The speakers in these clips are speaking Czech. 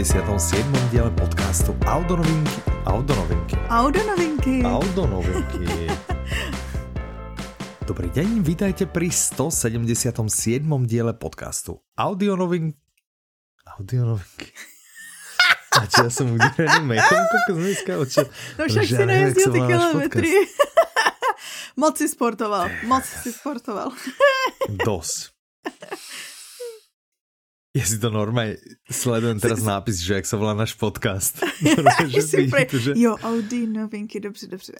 Vítajte pri 177. diele podcastu Audonovinky. Audonovinky. Audonovinky. Audonovinky. Dobrý deň, vítajte pri 177. diele podcastu Audionovinky. Audionovinky. A čo, ja som uderený mechom, kokos dneska? Čo, no však si nejezdil ty kilometry. moc si sportoval, moc si sportoval. Dos. Ja si to normálne sledujem teraz nápis, že jak sa volá náš podcast. Normálne, že si pre... že... Jo, Audi novinky, dobře, dobře.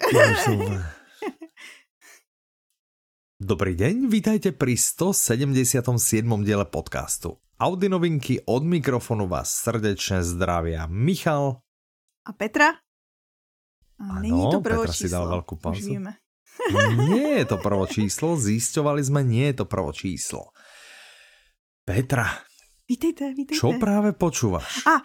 Dobrý deň, vítajte pri 177. diele podcastu. Audi novinky od mikrofonu vás srdečne zdravia Michal a Petra. A ano, není to prvo Petra číslo. si dal veľkú pauzu. Nie je to prvo číslo, zisťovali sme, nie je to prvo číslo. Petra, Vítejte, vítejte. Čo právě počúvaš? A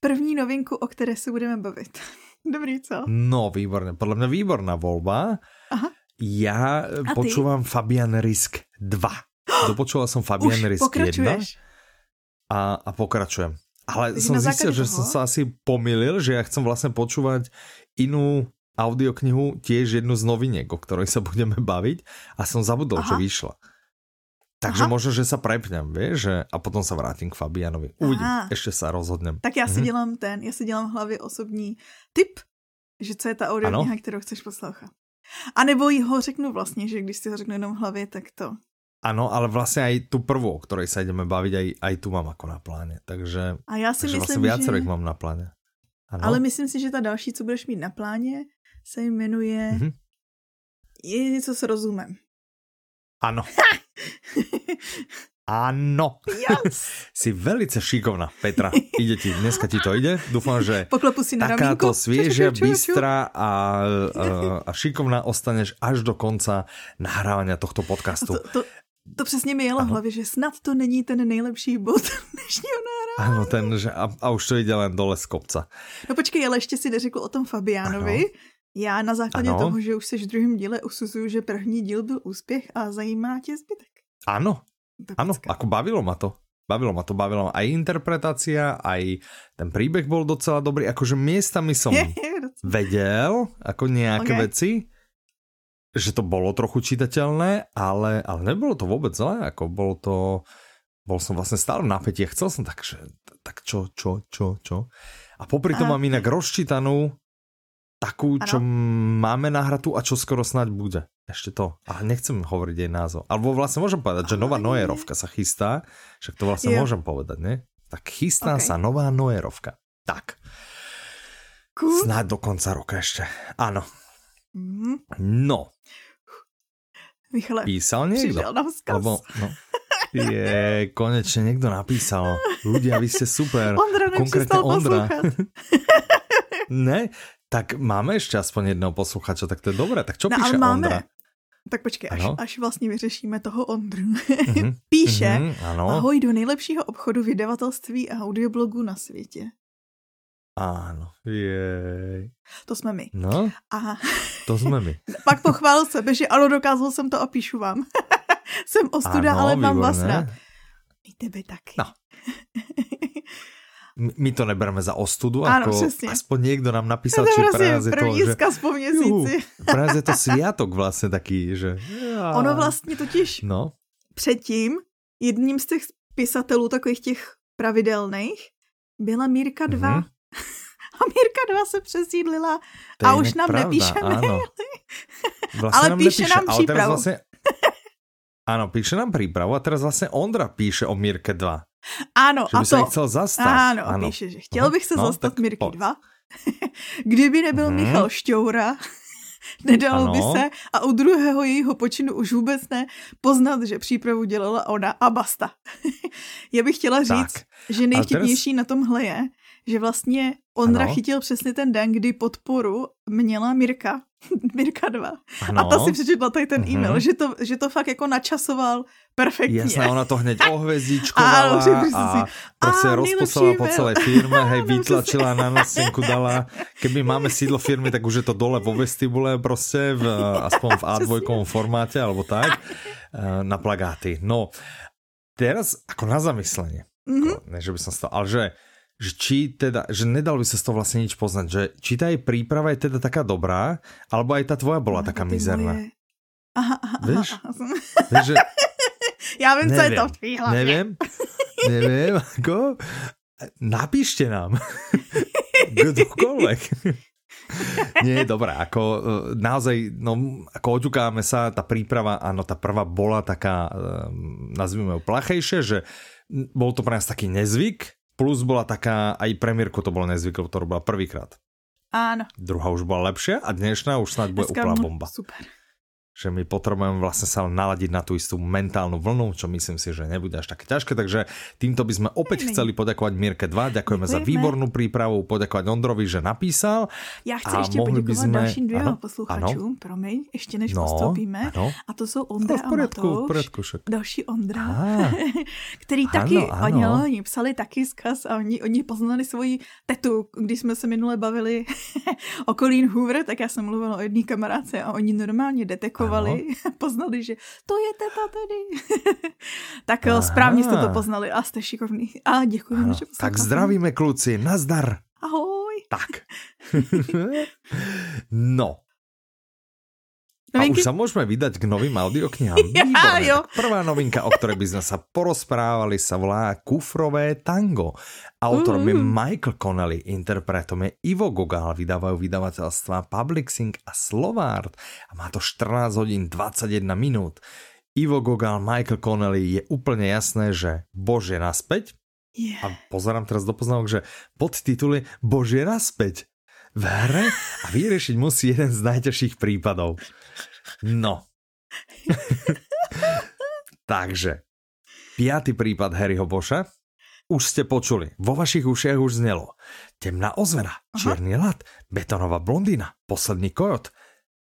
první novinku, o které se budeme bavit. Dobrý, co? No, výborné. Podle mě výborná volba. Aha. Já a počúvam Fabian Risk 2. Dopočula som Fabian Už Risk 1 a, a pokračujem. Ale Takže som zistil, že toho? som sa asi pomýlil, že ja chcem vlastne počúvať inú audioknihu, tiež jednu z noviniek, o ktorej sa budeme baviť a som zabudol, Aha. čo vyšla. Takže Aha. možno, že sa prepnem, vieš, že, a potom sa vrátim k Fabianovi. Uvidím, Aha. ještě sa rozhodnem. Tak já si mhm. dělám ten, já si dělám v hlavě osobní tip, že co je ta audiokniha, kterou chceš poslouchat. A nebo jí ho řeknu vlastně, že když si ho řeknu jenom v hlavě, tak to. Ano, ale vlastně aj tu prvou, o ktorej sa ideme baviť, aj, aj tu mám ako na pláne. Takže, a já si takže myslím, vlastně že... mám na pláne. Ano? Ale myslím si, že ta další, co budeš mít na pláně, se jmenuje mm-hmm. Je něco s rozumem. Ano. Ano. Yes. si velice šikovná, Petra. Ide ti, dneska ti to ide. Dúfam, že si na takáto sviežia, bystrá a, a, a šikovná ostaneš až do konca nahrávania tohto podcastu. To, to, to přesně mi jelo v hlavě, že snad to není ten nejlepší bod dnešního nahrávání. Ano, ten, že a, a už to jde len dole z kopca. No počkej, ale ještě si neřekl o tom Fabiánovi. Ano. Já na základě ano. toho, že už seš v druhém díle, usuzuju, že první díl byl úspěch a zajímá tě zbytek. Ano, ano, ako bavilo ma to. Bavilo ma to, bavilo ma aj interpretácia, aj ten príbeh bol docela dobrý, akože miestami som vedel, ako nejaké okay. veci, že to bolo trochu čitateľné, ale, ale nebolo to vôbec zlé, ako bolo to, bol som vlastne stále v napätí, chcel som tak, že, tak čo, čo, čo, čo. A popri tom mám inak rozčítanú takú, čo máme nahratú a čo skoro snať bude. Ešte to. A nechcem hovoriť jej názov. Alebo vlastne môžem povedať, že nová Nojerovka sa chystá. Však to vlastne jo. môžem povedať, ne? Tak chystá okay. sa nová Nojerovka. Tak. Cool. Snáď do konca roka ešte. Áno. Mm. No. Michale, Písal niekto? Nám. Lebo, no, je, konečne niekto napísal. Ľudia, vy ste super. Ondra Konkrétne Ondra. ne, tak máme ještě aspoň jednoho posluchača, tak to je dobré. Tak čo no, píše máme. Ondra? Tak počkej, až, až vlastně vyřešíme toho Ondru. Mm-hmm. Píše, mm-hmm, ano. ahoj do nejlepšího obchodu vydavatelství a audioblogu na světě. Ano, jej. To jsme my. No, a... to jsme my. Pak pochválil sebe, že ano, dokázal jsem to a píšu vám. jsem ostuda, ano, ale mám vás rád. My tebe taky. No. My to nebereme za ostudu, ano, ako přesně. aspoň někdo nám napísal, či pre nás je to, že... po měsíci. pre nás je to sviatok vlastně taký, že... Ja. Ono vlastně totiž no. předtím jedním z těch pisatelů takových těch pravidelných byla Mírka 2. Mm-hmm. A Mírka 2 se přesídlila to a už nám pravda, nepíše ano. Vlastně ale nám píše nepíše, nám přípravu. Vlastně, ano, píše nám přípravu a teraz vlastně Ondra píše o Mírke 2. Ano, že by a to... chcel zastat. Ano, ano. píše, že chtěl bych se no, zastat Mirky 2. Kdyby nebyl hmm. Michal Šťoura, nedalo ano. by se a u druhého jejího počinu už vůbec ne poznat, že přípravu dělala ona a basta. Já bych chtěla říct, tak. že nejvtipnější teraz... na tomhle je, že vlastně Ondra ano. chytil přesně ten den, kdy podporu měla Mirka, Mirka 2. Ano. A ta si přečetla tady ten uh-huh. e-mail, že to, že to fakt jako načasoval perfektně. Jasné, ona to hned ohvězdíčkovala a prostě rozposlala po celé firme, hej, vytlačila na nosenku, dala, keby máme sídlo firmy, tak už je to dole vo vestibule prostě, v, aspoň v A2 formáte, alebo tak, eh, na plagáty. No, teraz ako na zamyslenie Mm-hmm. Ne, že by som to, ale že, že či teda, že nedal by sa z toho vlastne nič poznať, že či tá jej príprava je teda taká dobrá, alebo aj tá tvoja bola no, taká mizerná. Moje... Aha, aha, Víš? Aha, aha. Víš, že... Já vím, nevím, co je to v tvý hlavě. Nevím, nevím, ako? Napíšte nám. Kdokoľvek. Nie, dobré, ako naozaj, no, ako oťukáme sa, tá príprava, áno, tá prvá bola taká, nazvime ju plachejšie, že bol to pre nás taký nezvyk, plus bola taká, aj premiérku to bolo nezvyk, lebo to robila prvýkrát. Áno. Druhá už bola lepšia a dnešná už snáď bude úplná bomba. Super že my potrebujeme vlastne sa naladiť na tú istú mentálnu vlnu, čo myslím si, že nebude až také ťažké, takže týmto by sme opäť chceli poďakovať Mirke 2, ďakujeme Děkujeme. za výbornú prípravu, poďakovať Ondrovi, že napísal. Já chci ještě poděkovat sme... dalším dvěma posluchačům, ano? promiň, ještě než no, postoupíme, ano. a to jsou Ondra no, v pořádku, a Matouš, v další Ondra, který ano, taky, ano. Oni, oni psali taky zkaz a oni, oni poznali svoji tetu, když jsme se minule bavili o Colleen Hoover, tak já jsem mluvila o jedné kamarádce a oni normálně detekovali detekovali, ano. poznali, že to je teta tedy. tak Aha. správně jste to poznali a jste šikovní. A děkuji, že Tak zdravíme kluci, nazdar. Ahoj. Tak. no, Novinky? A už sa môžeme vydať k novým audioknihám. ja, jo. Prvá novinka, o ktorej by sme sa porozprávali, sa volá Kufrové tango. Autorom uh. je Michael Connelly, interpretom je Ivo Gogal, vydávajú vydavateľstva Publixing a Slovart a má to 14 hodín 21 minút. Ivo Gogal, Michael Connelly je úplne jasné, že Bože naspäť. Yeah. A pozerám teraz do poznámok, že podtitul je Bože naspäť v hre a vyriešiť musí jeden z najťažších prípadov. No. Takže, piatý prípad Harryho Boša. Už ste počuli, vo vašich ušiach už znelo. Temná ozvena, čierny lat, betonová blondína, posledný kojot.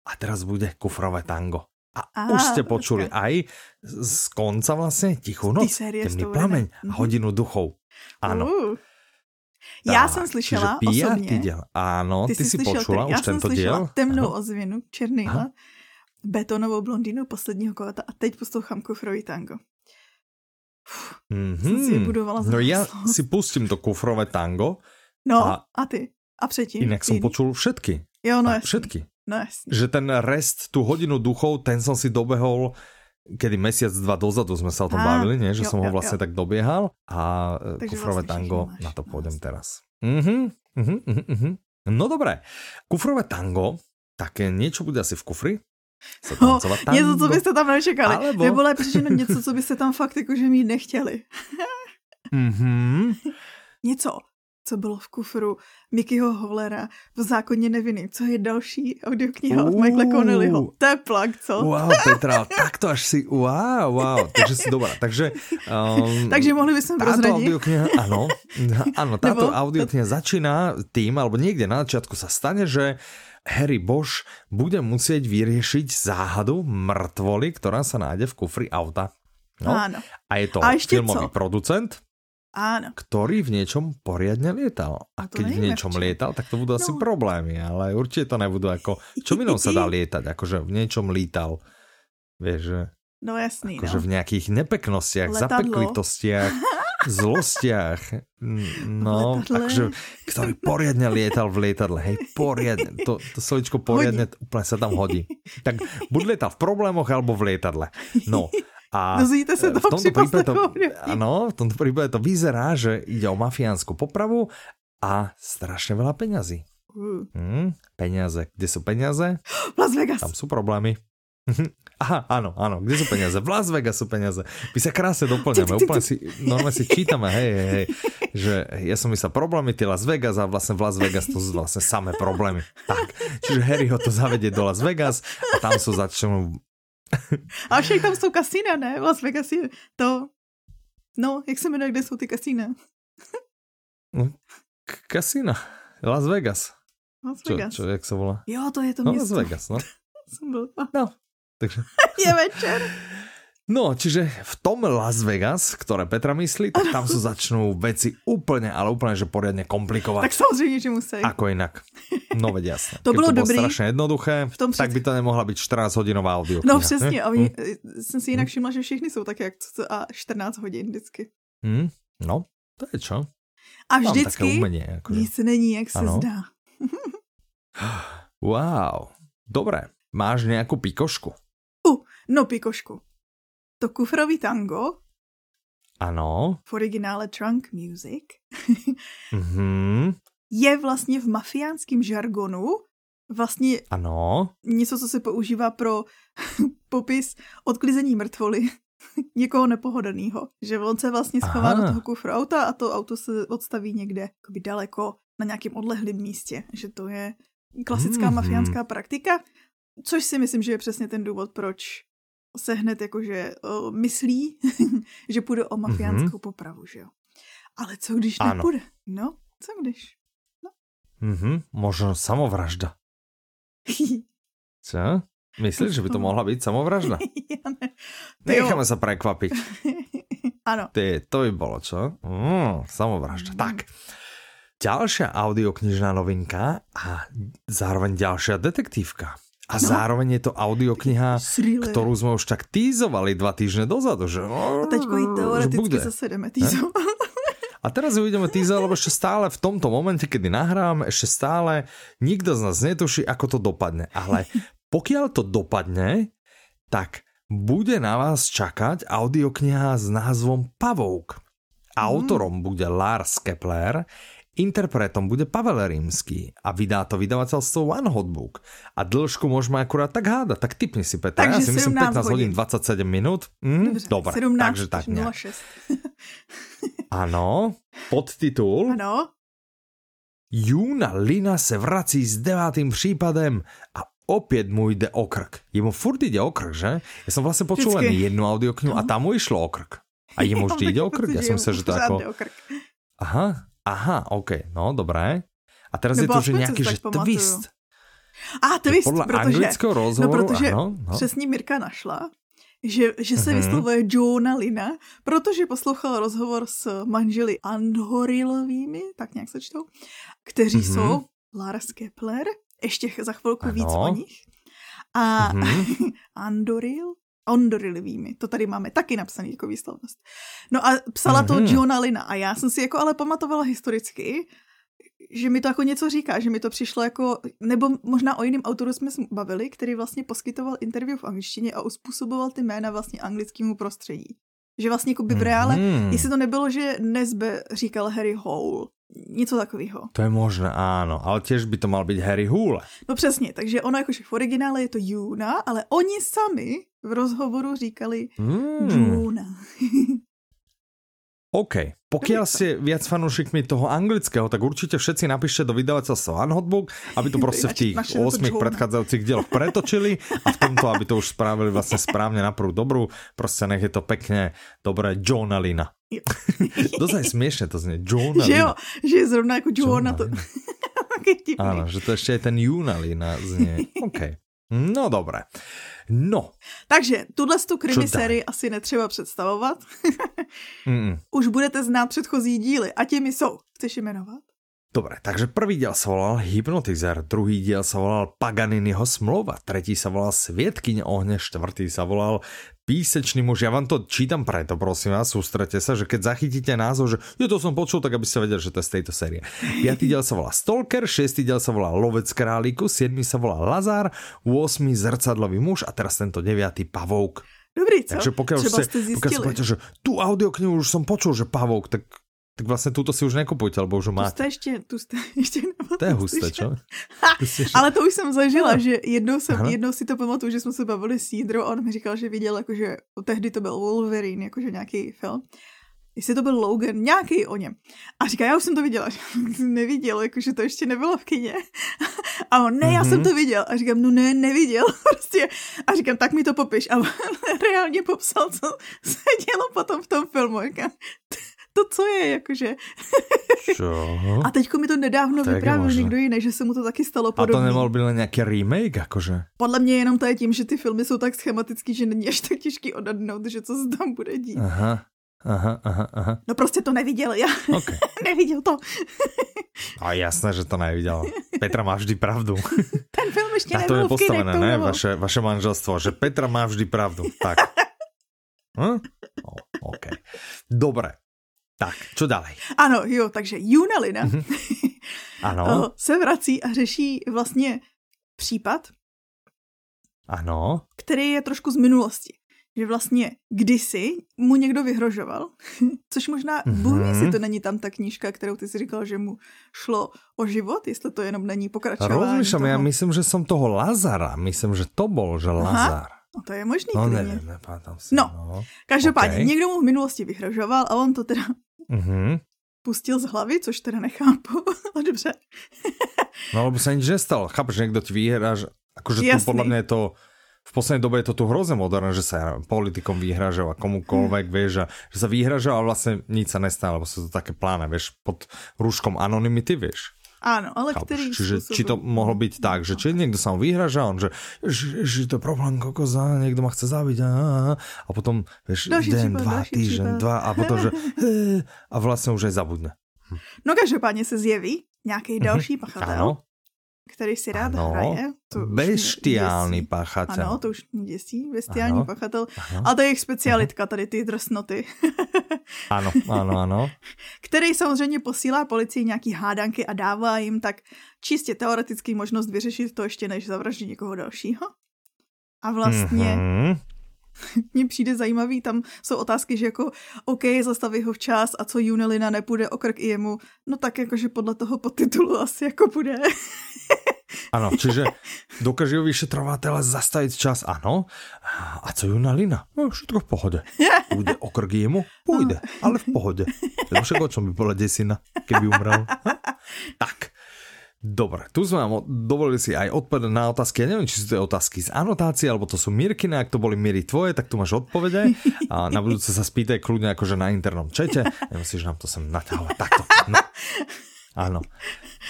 A teraz bude kufrové tango. A Aha, už ste počuli počkej. aj z konca vlastne Tichú noc, Temný plameň a mhm. hodinu duchov. Áno. Uh. Já jsem slyšela osobně. Diel. Áno, ty, ty si počula už tento diel? temnou ano. ozvěnu, černý hlad, betonovou blondýnu posledního kolata a teď poslouchám kufrový tango. mm-hmm. si budovala no já si pustím to kufrové tango. No a, a ty? A předtím? Jinak jsem počul všetky. Jo, no jasný. Všetky. No jasný. Že ten rest, tu hodinu duchov, ten som si dobehol kedy mesiac, dva dozadu sme sa o tom a, bavili, nie? že jo, som ho vlastne jo. tak dobiehal a e, Takže kufrové vlastne tango, na to no. teraz. Uh-huh, uh-huh, uh-huh. No dobré, kufrové tango, tak niečo bude asi v kufri, se tancovat tango. Něco, co byste tam nečekali. Alebo... Nebo lepší řečeno něco, co byste tam fakt jakože mít nechtěli. mm-hmm. Něco, co bylo v kufru Mickeyho Hollera v zákoně neviny. Co je další audiokniha od Michaela Connellyho? To je plak, co? Wow, Petra, tak to až si, wow, wow, takže si dobrá. Takže, um, takže mohli bychom prozradit? audiokniha, áno, áno, táto Nebo, audiokniha začíná tým, alebo niekde na začiatku sa stane, že Harry Bosch bude musieť vyriešiť záhadu mŕtvoly, ktorá sa nájde v kufri auta. No, Áno. A je to a filmový co? producent, Áno. Ktorý v niečom poriadne lietal. A keď v niečom čo. lietal, tak to budú no. asi problémy, ale určite to nebudú ako... Čo inom sa dá lietať? Akože v niečom lítal. Vieš, že... No jasný, akože no. v nejakých nepeknostiach, Letadlo. zapeklitostiach, zlostiach. No, Letadle. akože, ktorý poriadne lietal v lietadle. Hej, poriadne. To, to soličko poriadne hodí. úplne sa tam hodí. Tak buď lietal v problémoch, alebo v lietadle. No, a Dozvíte se to v tomto prípade to, ano, v tomto prípade to vyzerá, že ide o mafiánsku popravu a strašne veľa peňazí. Uh. Hmm, peniaze. Kde sú peniaze? Las Vegas. Tam sú problémy. Aha, áno, áno, kde sú peniaze? V Las Vegas sú peniaze. My sa krásne doplňame, úplne si, normálne si čítame, hej, hej, hej, že ja som myslel problémy, ty Las Vegas a vlastne v Las Vegas to sú vlastne samé problémy. Tak, čiže Harry ho to zavedie do Las Vegas a tam sú začnú a však tam jsou kasína, ne? Las Vegas je to... No, jak se jmenuje, kde jsou ty kasína? No, kasína. Las Vegas. Las Vegas. Čo, čo, jak se volá? Jo, to je to no, město. Las Vegas, no. No, takže... je večer. No, čiže v tom Las Vegas, ktoré Petra myslí, tak tam sa začnú veci úplne, ale úplne, že poriadne komplikovať. Tak samozrejme, že musí. Ako inak. No veď jasne. to bylo to dobrý. strašne jednoduché, v tom tak by to nemohla byť 14 hodinová audio. No přesně, a oni, hm? jsem si jinak všimla, že všichni jsou tak jak a 14 hodin vždycky. Hm? No, to je čo? A vždycky umenie, akože. nic není, jak se ano. zdá. wow, dobré. Máš nějakou pikošku? No pikošku. To kufrový tango. Ano. V originále Trunk Music. mm-hmm. Je vlastně v mafiánském žargonu vlastně ano. něco, co se používá pro popis odklizení mrtvoly někoho nepohodaného. Že on se vlastně schová Aha. do toho kufru auta a to auto se odstaví někde daleko na nějakém odlehlém místě. Že to je klasická mm-hmm. mafiánská praktika, což si myslím, že je přesně ten důvod, proč se hned jakože uh, myslí, že půjde o mafiánskou mm-hmm. popravu, že jo. Ale co když ano. nepůjde? No, co když? No. Mm-hmm, možno samovražda. Co? Myslíš, že by to mohla být samovražda? ne. Necháme sa prekvapiť. Áno. Ty, to by bolo, čo? Mm, samovražda. Mm. Tak. Ďalšia audioknižná novinka a zároveň ďalšia detektívka. A no. zároveň je to audiokniha, Thriller. ktorú sme už tak týzovali dva týždne dozadu. Že, a teďko ji teoreticky zase jdeme. A teraz ju ideme týzať, lebo ešte stále v tomto momente, kedy nahrávame, ešte stále nikto z nás netuší, ako to dopadne. Ale pokiaľ to dopadne, tak bude na vás čakať audiokniha s názvom Pavouk. Autorom mm. bude Lars Kepler, interpretom bude Pavel Rímsky a vydá to vydavateľstvo One Hot Book. A dĺžku môžeme akurát tak hádať. Tak typni si, Petra. Takže ja si myslím 15 hodín 27 minút. Mm, Dobre, 17, takže tak nejak. Ano, podtitul. Ano. Juna Lina se vrací s devátým případem a opět mu jde o krk. Jemu furt jde o krk, že? Já jsem vlastně počul jen jednu audioknihu a tam mu išlo o krk. A jemu vždy jde o krk? Já jsem se, že to jako... Aha, aha, ok, no dobré. A teraz Nebo je to, že nějaký že twist. A twist, Podle protože, anglického rozhovoru, no, protože ano, no. přesně Mirka našla, že, že se mm-hmm. vyslovuje Johna Lina, protože poslouchal rozhovor s manželi Andhorilovými, tak nějak se čtou, kteří mm-hmm. jsou Lars Kepler, ještě za chvilku ano. víc o nich, a mm-hmm. Andoril, Ondorilivými. To tady máme taky napsaný jako výslovnost. No a psala mm-hmm. to Johna Lina a já jsem si jako ale pamatovala historicky, že mi to jako něco říká, že mi to přišlo jako, nebo možná o jiném autoru jsme se bavili, který vlastně poskytoval interview v angličtině a uspůsoboval ty jména vlastně anglickému prostředí. Že vlastně jako by v reále, mm-hmm. jestli to nebylo, že Nesbe říkal Harry Hole, něco takového. To je možné, ano, ale těž by to mal být Harry Hule. No přesně, takže ono jakože v originále je to Juna, ale oni sami v rozhovoru říkali mm. Juna. OK. Pokiaľ ste viac fanúšikmi toho anglického, tak určite všetci napíšte do vydavateľstva Unhotbook, aby to proste v tých 8 predchádzajúcich dieloch pretočili a v tomto, aby to už spravili vlastne správne na prvú dobrú. Proste nech je to pekne dobré Johna Lina. Dosť smiešne to znie. Johna Že jo, že je zrovna jako Johna. To... Áno, že to ešte je ten Juna Lina znie. OK. No dobré. No. Takže tuhle tu krimi sérii asi netřeba představovat. mm. Už budete znát předchozí díly a těmi jsou. Chceš jmenovat? Dobre, takže prvý diel sa volal Hypnotizer, druhý diel sa volal Paganiniho smlouva, tretí sa volal Svietkyň ohne, štvrtý sa volal Písečný muž. Ja vám to čítam preto, prosím vás, sústrete sa, že keď zachytíte názov, že jo, to som počul, tak aby ste vedeli, že to je z tejto série. Piatý diel sa volá Stalker, šiestý diel sa volá Lovec králiku, siedmy sa volá Lazar, 8. zrcadlový muž a teraz tento deviatý Pavouk. Dobrý, co? Takže pokiaľ Třeba ste, pokiaľ ste povedete, že tú audioknihu už som počul, že Pavouk, tak tak vlastně tuto si už nekupujte, alebo už ho máte. Tu jste ještě, tu jste ještě To je husté, čo? Ale to už jsem zažila, no. že jednou, jsem, jednou si to pamatuju, že jsme se bavili s Jídrou a on mi říkal, že viděl, jakože tehdy to byl Wolverine, jakože nějaký film. Jestli to byl Logan, nějaký o něm. A říká, já už jsem to viděla. neviděl, jakože to ještě nebylo v kině. A on, ne, mm-hmm. já jsem mhm. to viděl. A říkám, no ne, neviděl. Prostě. A říkám, tak mi to popiš. A reálně popsal, co se dělo potom v tom filmu. Říkám, to, co je, jakože. Čo? A teďko mi to nedávno tak vyprávěl někdo jiný, že se mu to taky stalo podobně. A to nemohl být nějaký remake, jakože? Podle mě jenom to je tím, že ty filmy jsou tak schematický, že není až tak těžký odhadnout, že co se tam bude dít. Aha. Aha, aha, aha. No prostě to neviděl, já okay. neviděl to. A jasné, že to neviděl. Petra má vždy pravdu. Ten film ještě nebyl to je postavené, ne? Vaše, vaše manželstvo, že Petra má vždy pravdu. Tak. Hm? Oh, OK. Dobre. Tak, čo dále? Ano, jo, takže Junalina Mhm. Ano, se vrací a řeší vlastně případ, ano. který je trošku z minulosti. Že vlastně kdysi mu někdo vyhrožoval, což možná, mm-hmm. Bůh Mhm. jestli to není tam ta knížka, kterou ty si říkal, že mu šlo o život, jestli to jenom není pokračování Rozmýšľam, toho. ja myslím, že som toho Lazara, myslím, že to bol, že Lazar. No to je možný, No nepamätám si. No. no. Každopádně, Okej. někdo mu v minulosti vyhrožoval a on to teda Mhm. pustil z hlavy, což teda nechápu, ale dobře. No lebo sa nič nestalo. Chápeš, niekto ti vyhráš, akože tu podľa mňa je to v poslednej dobe je to tu hrozne moderné, že sa politikom vyhražal a komukoľvek, vieš, a že sa vyhražal a vlastne nič sa nestalo, lebo sú to také pláne, vieš, pod rúškom anonymity, vieš. Ano, ale Chápeš? který Čiže či to mohlo byť tak, že či niekto sa mu vyhraža, on, že, že, že to je problém kokoza, niekto ma chce zabiť a, a, a potom, vieš, Další den, dva, týždeň, dva a potom, že a vlastne už aj zabudne. No každopádně se zjeví nějaký další pachatel, Mhm. Který si rád Ano. hraje. To děsí. páchateľ. Ano, to už mě děsí, bestiální Ano. pachatel. Ano. A to je jejich specialitka, tady ty drsnoty. Áno, áno, áno. který samozřejmě posílá policii nějaký hádanky a dává jim tak čistě teoretický možnost vyřešit to ještě, než zavraždí někoho dalšího. A vlastně Mhm. mně přijde zajímavý, tam jsou otázky, že jako OK, zastaví ho včas a co Junelina nepůjde o krk i jemu, no tak jakože podle toho podtitulu asi jako půjde. Áno, čiže dokáže vyšetrovateľa zastaviť čas, áno. A co Juna Lina? No, všetko v pohode. Pôjde o krk jemu? Pôjde, ale v pohode. Lebo však o čom by bola desina, keby umrel? Tak, Dobre, tu sme vám dovolili si aj odpovedať na otázky. Ja neviem, či sú to otázky z anotácie, alebo to sú Mirkine. Ak to boli Miry tvoje, tak tu máš odpovede. A na budúce sa spýtaj kľudne akože na internom čete. Nemusíš nám to sem naťahovať. Takto. No. Áno.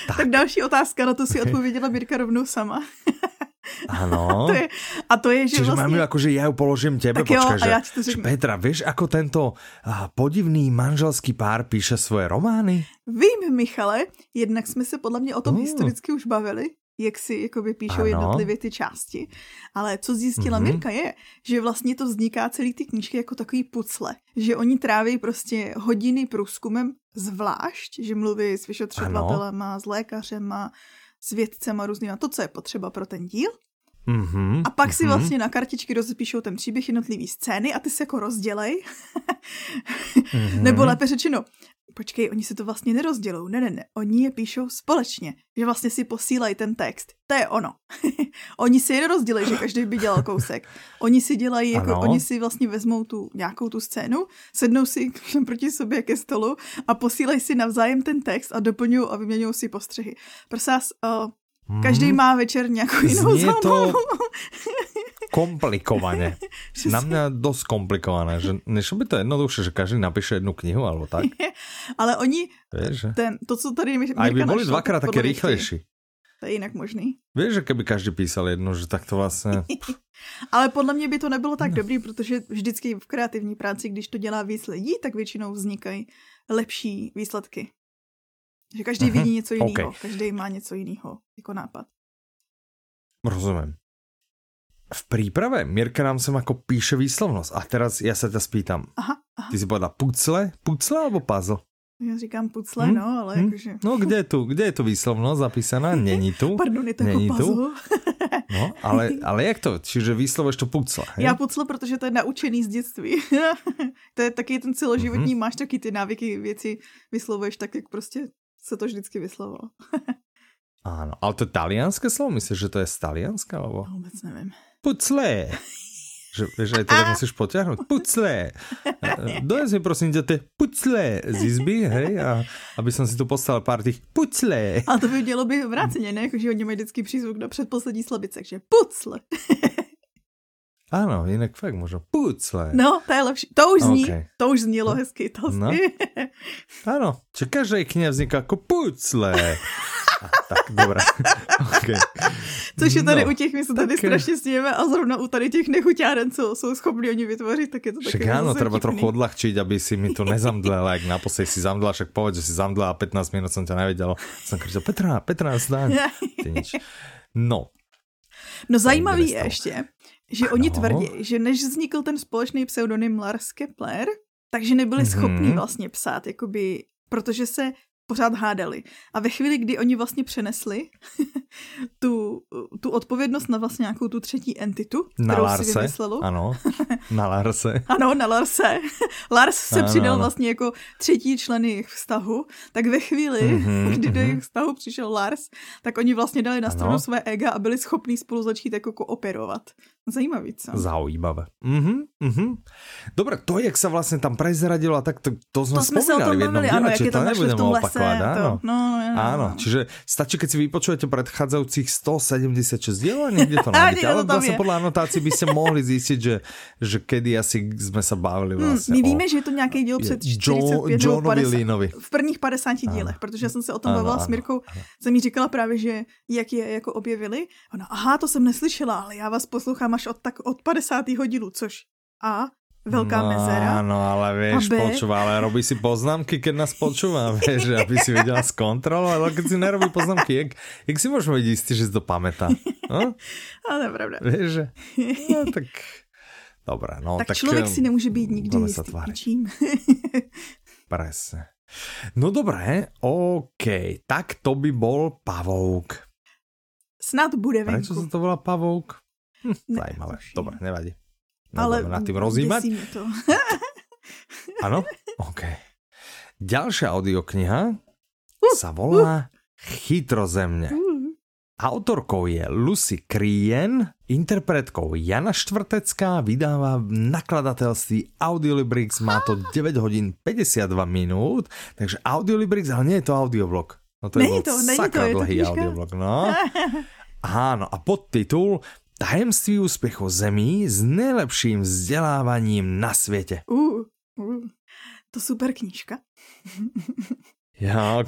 Tak další otázka, na to si odpověděla Mirka rovnou sama. Áno. To je, a to je, že Čiže vlastně... máme akože ja ju položím tebe, Tak jo, počkaj, a že, ja to že. Petra, vieš, ako tento podivný manželský pár píše svoje romány? Vím, Michale, jednak jsme se podle mě o tom Mm. historicky už bavili, jak si jakoby píšou Ano. jednotlivě ty části. Ale co zjistila Mhm. Mirka je, že vlastně to vzniká celý ty knížky jako takový pucle. Že oni tráví prostě hodiny průzkumem zvlášť, že mluví s vyšetřovatelema, s lékařema, s vědcema různýma, to, co je potřeba pro ten díl. Mhm, A pak si mhm. vlastně na kartičky rozepíšou ten příběh jednotlivý scény a ty se jako rozdělej. Mhm. Nebo lépe řečeno, počkej, oni se to vlastně nerozdělou. Ne, ne, ne, oni je píšou společně. Že vlastně si posílají ten text. To je ono. oni si je nerozdělají, že každý by dělal kousek. Oni si dělají, jako, Ano. oni si vlastně vezmou tu nějakou tu scénu, sednou si proti sobě ke stolu a posílají si navzájem ten text a doplňují a vyměňují si postřehy. Prosím vás, uh, každý Mhm. má večer nějakou jinou Znie to zábavu. komplikovane. Na mňa dosť komplikované, že nešlo by to jednoduchšie, že každý napíše jednu knihu, alebo tak. Ale oni, že... ten, to, co tady mi Aj by Mirka našla, dvakrát tak také mě rýchlejší. To je jinak možný. Vieš, že keby každý písal jednu, že tak to vlastne... Ale podle mě by to nebylo tak No. dobrý, protože vždycky v kreativní práci, když to dělá víc lidí, tak většinou vznikají lepší výsledky. Že každý Mhm, vidí něco jiného, OK. každý má něco jiného jako nápad. Rozumiem. V príprave Mirka nám sem ako píše výslovnosť. A teraz ja sa ťa spýtam. Aha, aha. Ty si povedala pucle? Pucle alebo puzzle? Já říkám pucle, Hm? no, ale Hm? jakože... No kde je tu? Kde je tu výslovnosť zapísaná? Není tu. Pardon, je to jako Není tu? puzzle. No, ale, ale jak to? Čiže výslovuješ to pucle, hej? Já pucle, protože to je naučený z dětství. to je taky ten celoživotní, Mhm. máš taky ty návyky, věci vyslovuješ tak, jak prostě se to vždycky vyslovilo. Áno, ale to je talianské slovo? Myslíš, že to je z Talianska? Alebo... No, vůbec nevím. Pucle. Že, vieš, aj to tak musíš potiahnuť. Pucle. Dones mi prosím ťa tie pucle z izby, hej, a aby som si tu postavil pár tých pucle. Ale to by mělo být vráceně, ne? Jakože oni mají vždycky přízvuk do předposlední slabice, takže pucle. Áno, inak fakt možno. Pucle. No, to je lepší. To už zní, OK. to už znělo hezky, italsky. No. Áno, či každej kniha vzniká ako pucle. Tak, dobré. okay. Což je tady no, u těch, my se tady tak, strašně snějeme a zrovna u tady těch nechuťáren, co jsou schopni oni vytvořit, tak je to Však áno, zase treba trochu odľahčiť, aby si mi tu nezamdlela, jak naposledy si zamdlela, však povedz, že si zamdlela a 15 minút som ťa nevedel. Som kričal, Petra, Petra, zdaň. Ty nič. No, No zajímavý je ještě, že Ano. oni tvrdí, že než vznikl ten společný pseudonym Lars Kepler, takže nebyli schopni vlastně psát, jakoby, protože se pořád hádali. A ve chvíli, kdy oni vlastně přenesli tu, tu odpovědnost na vlastně nějakou tu třetí entitu, na kterou Larse, si vymyslelo. Ano, na Larse. ano, na Larse. Lars se ano, přidal ano. vlastně jako třetí člen jejich vztahu, tak ve chvíli, mm-hmm, kdy do jejich vztahu přišel Lars, tak oni vlastně dali na stranu ano. své ega a byli schopní spolu začít jako kooperovat. Zajímavý, co? Zaujímavé. Mhm, mhm. Dobre, to, jak sa vlastne tam prezradilo, tak to, to sme to sme sa o tom bavili, áno, jak je tam našli v tom lese. Áno. To, no, no, no, áno, čiže stačí, keď si vypočujete predchádzajúcich 176 diel a niekde to nájdete. Ale vlastne podľa anotácií by ste mohli zistiť, že, že kedy asi sme sa bavili vlastne hmm, My víme, že je to nějaký díl před 45 jo, 50, v prvních 50 dílech, protože jsem se o tom bavila s Mirkou, jsem jí říkala právě, že jak je jako objevili. Ona, aha, to jsem neslyšela, ale já vás poslouchám až od, tak od 50. dílu, což A, veľká no, mezera. No, ale vieš, počúva, ale robí si poznámky, keď nás počúva, vieš, aby si vedela skontrolovať, ale keď si nerobí poznámky, jak, jak si môžeme byť istý, že si to pamätá? No? Ale to je pravda. Vieš, že? No, tak... Dobré, no. Tak, tak člověk si nemůže být nikdy jistý ničím. Presne. No dobré, OK, tak to by bol pavouk. Snad bude venku. Prečo sa to volá pavouk? Hm, zajímavé. Dobre, nevadí. Ale na tým rozímať. to. Áno? OK. Ďalšia audiokniha uh, sa volá uh. Chytrozemne. Uh. Autorkou je Lucy Krien, interpretkou Jana Štvrtecká, vydáva v nakladatelství Audiolibrix, má to 9 hodín 52 minút, takže Audiolibrix, ale nie je to audioblog. No to není je to, není to, je dlhý to audioblog, no. Áno, a podtitul Tajemství úspěchu zemí s nejlepším vzděláváním na světě. Uh, uh, to super knížka. Já, ok.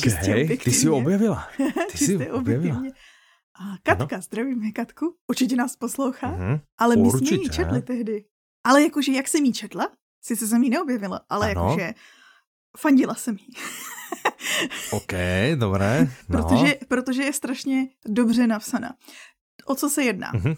Ty jsi objevila. Ty jsi objevila. A Katka, ano? zdravíme Katku, určitě nás poslouchá, uh-huh. ale my určitě. jsme ji četli tehdy. Ale jakože, jak jsem ji četla, sice jsem ji neobjevila, ale ano. jakože fandila jsem jí. OK, dobré. No. Protože, protože je strašně dobře napsaná. O co se jedná? Uh-huh.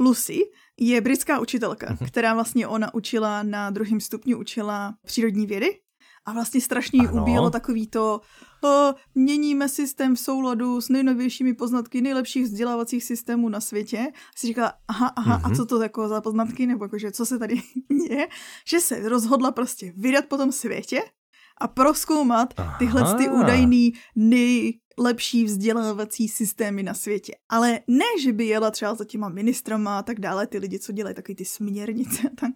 Lucy je britská učitelka, uh-huh. která vlastně ona učila na druhém stupni, učila přírodní vědy a vlastně strašně jí ubíjelo takový to, o, měníme systém v souladu s nejnovějšími poznatky nejlepších vzdělávacích systémů na světě. A si říkala, aha, aha, uh-huh. a mhm. co to jako za poznatky, nebo jakože co se tady je, že se rozhodla prostě vydat po tom světě a proskoumat tyhle ty údajný nejlepší vzdělávací systémy na světě. Ale ne, že by jela třeba za těma ministrama a tak dále, ty lidi, co dělají takový ty směrnice a tak,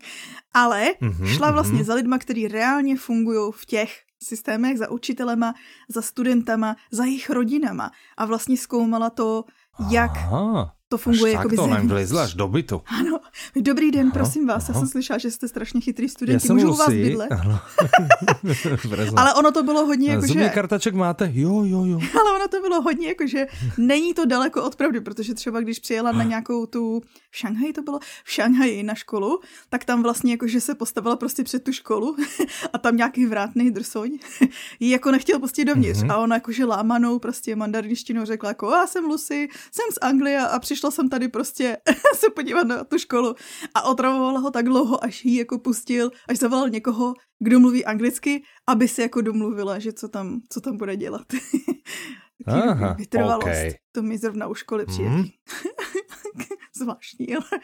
ale mm-hmm, šla vlastně mm-hmm. za lidma, kteří reálně fungují v těch systémech, za učitelema, za studentama, za jejich rodinama a vlastně zkoumala to, jak Aha to funguje jako by vlezla až do bytu. Ano. Dobrý den, aha, prosím vás. Aha. Já jsem slyšela, že jste strašně chytrý studenti. Já Můžu u vás bydlet? Ale ono to bylo hodně jako, že... kartaček máte? Jo, jo, jo. Ale ono to bylo hodně jako, že není to daleko od pravdy, protože třeba když přijela na nějakou tu... V Šanghaji to bylo? V Šanghaji na školu, tak tam vlastně jako, že se postavila prostě před tu školu a tam nějaký vrátný drsoň jí jako nechtěl pustit dovnitř. Mm-hmm. A ona jakože lámanou prostě mandarinštinou řekla jako, já jsem Lucy, jsem z Anglie a přišla přišla jsem tady prostě se podívat na tu školu a otravovala ho tak dlouho, až jí jako pustil, až zavolal někoho, kdo mluví anglicky, aby si jako domluvila, že co tam, co tam bude dělat. Aha, vytrvalost. Okay. To mi zrovna u školy přijde. Mm. Zvláštní, ale,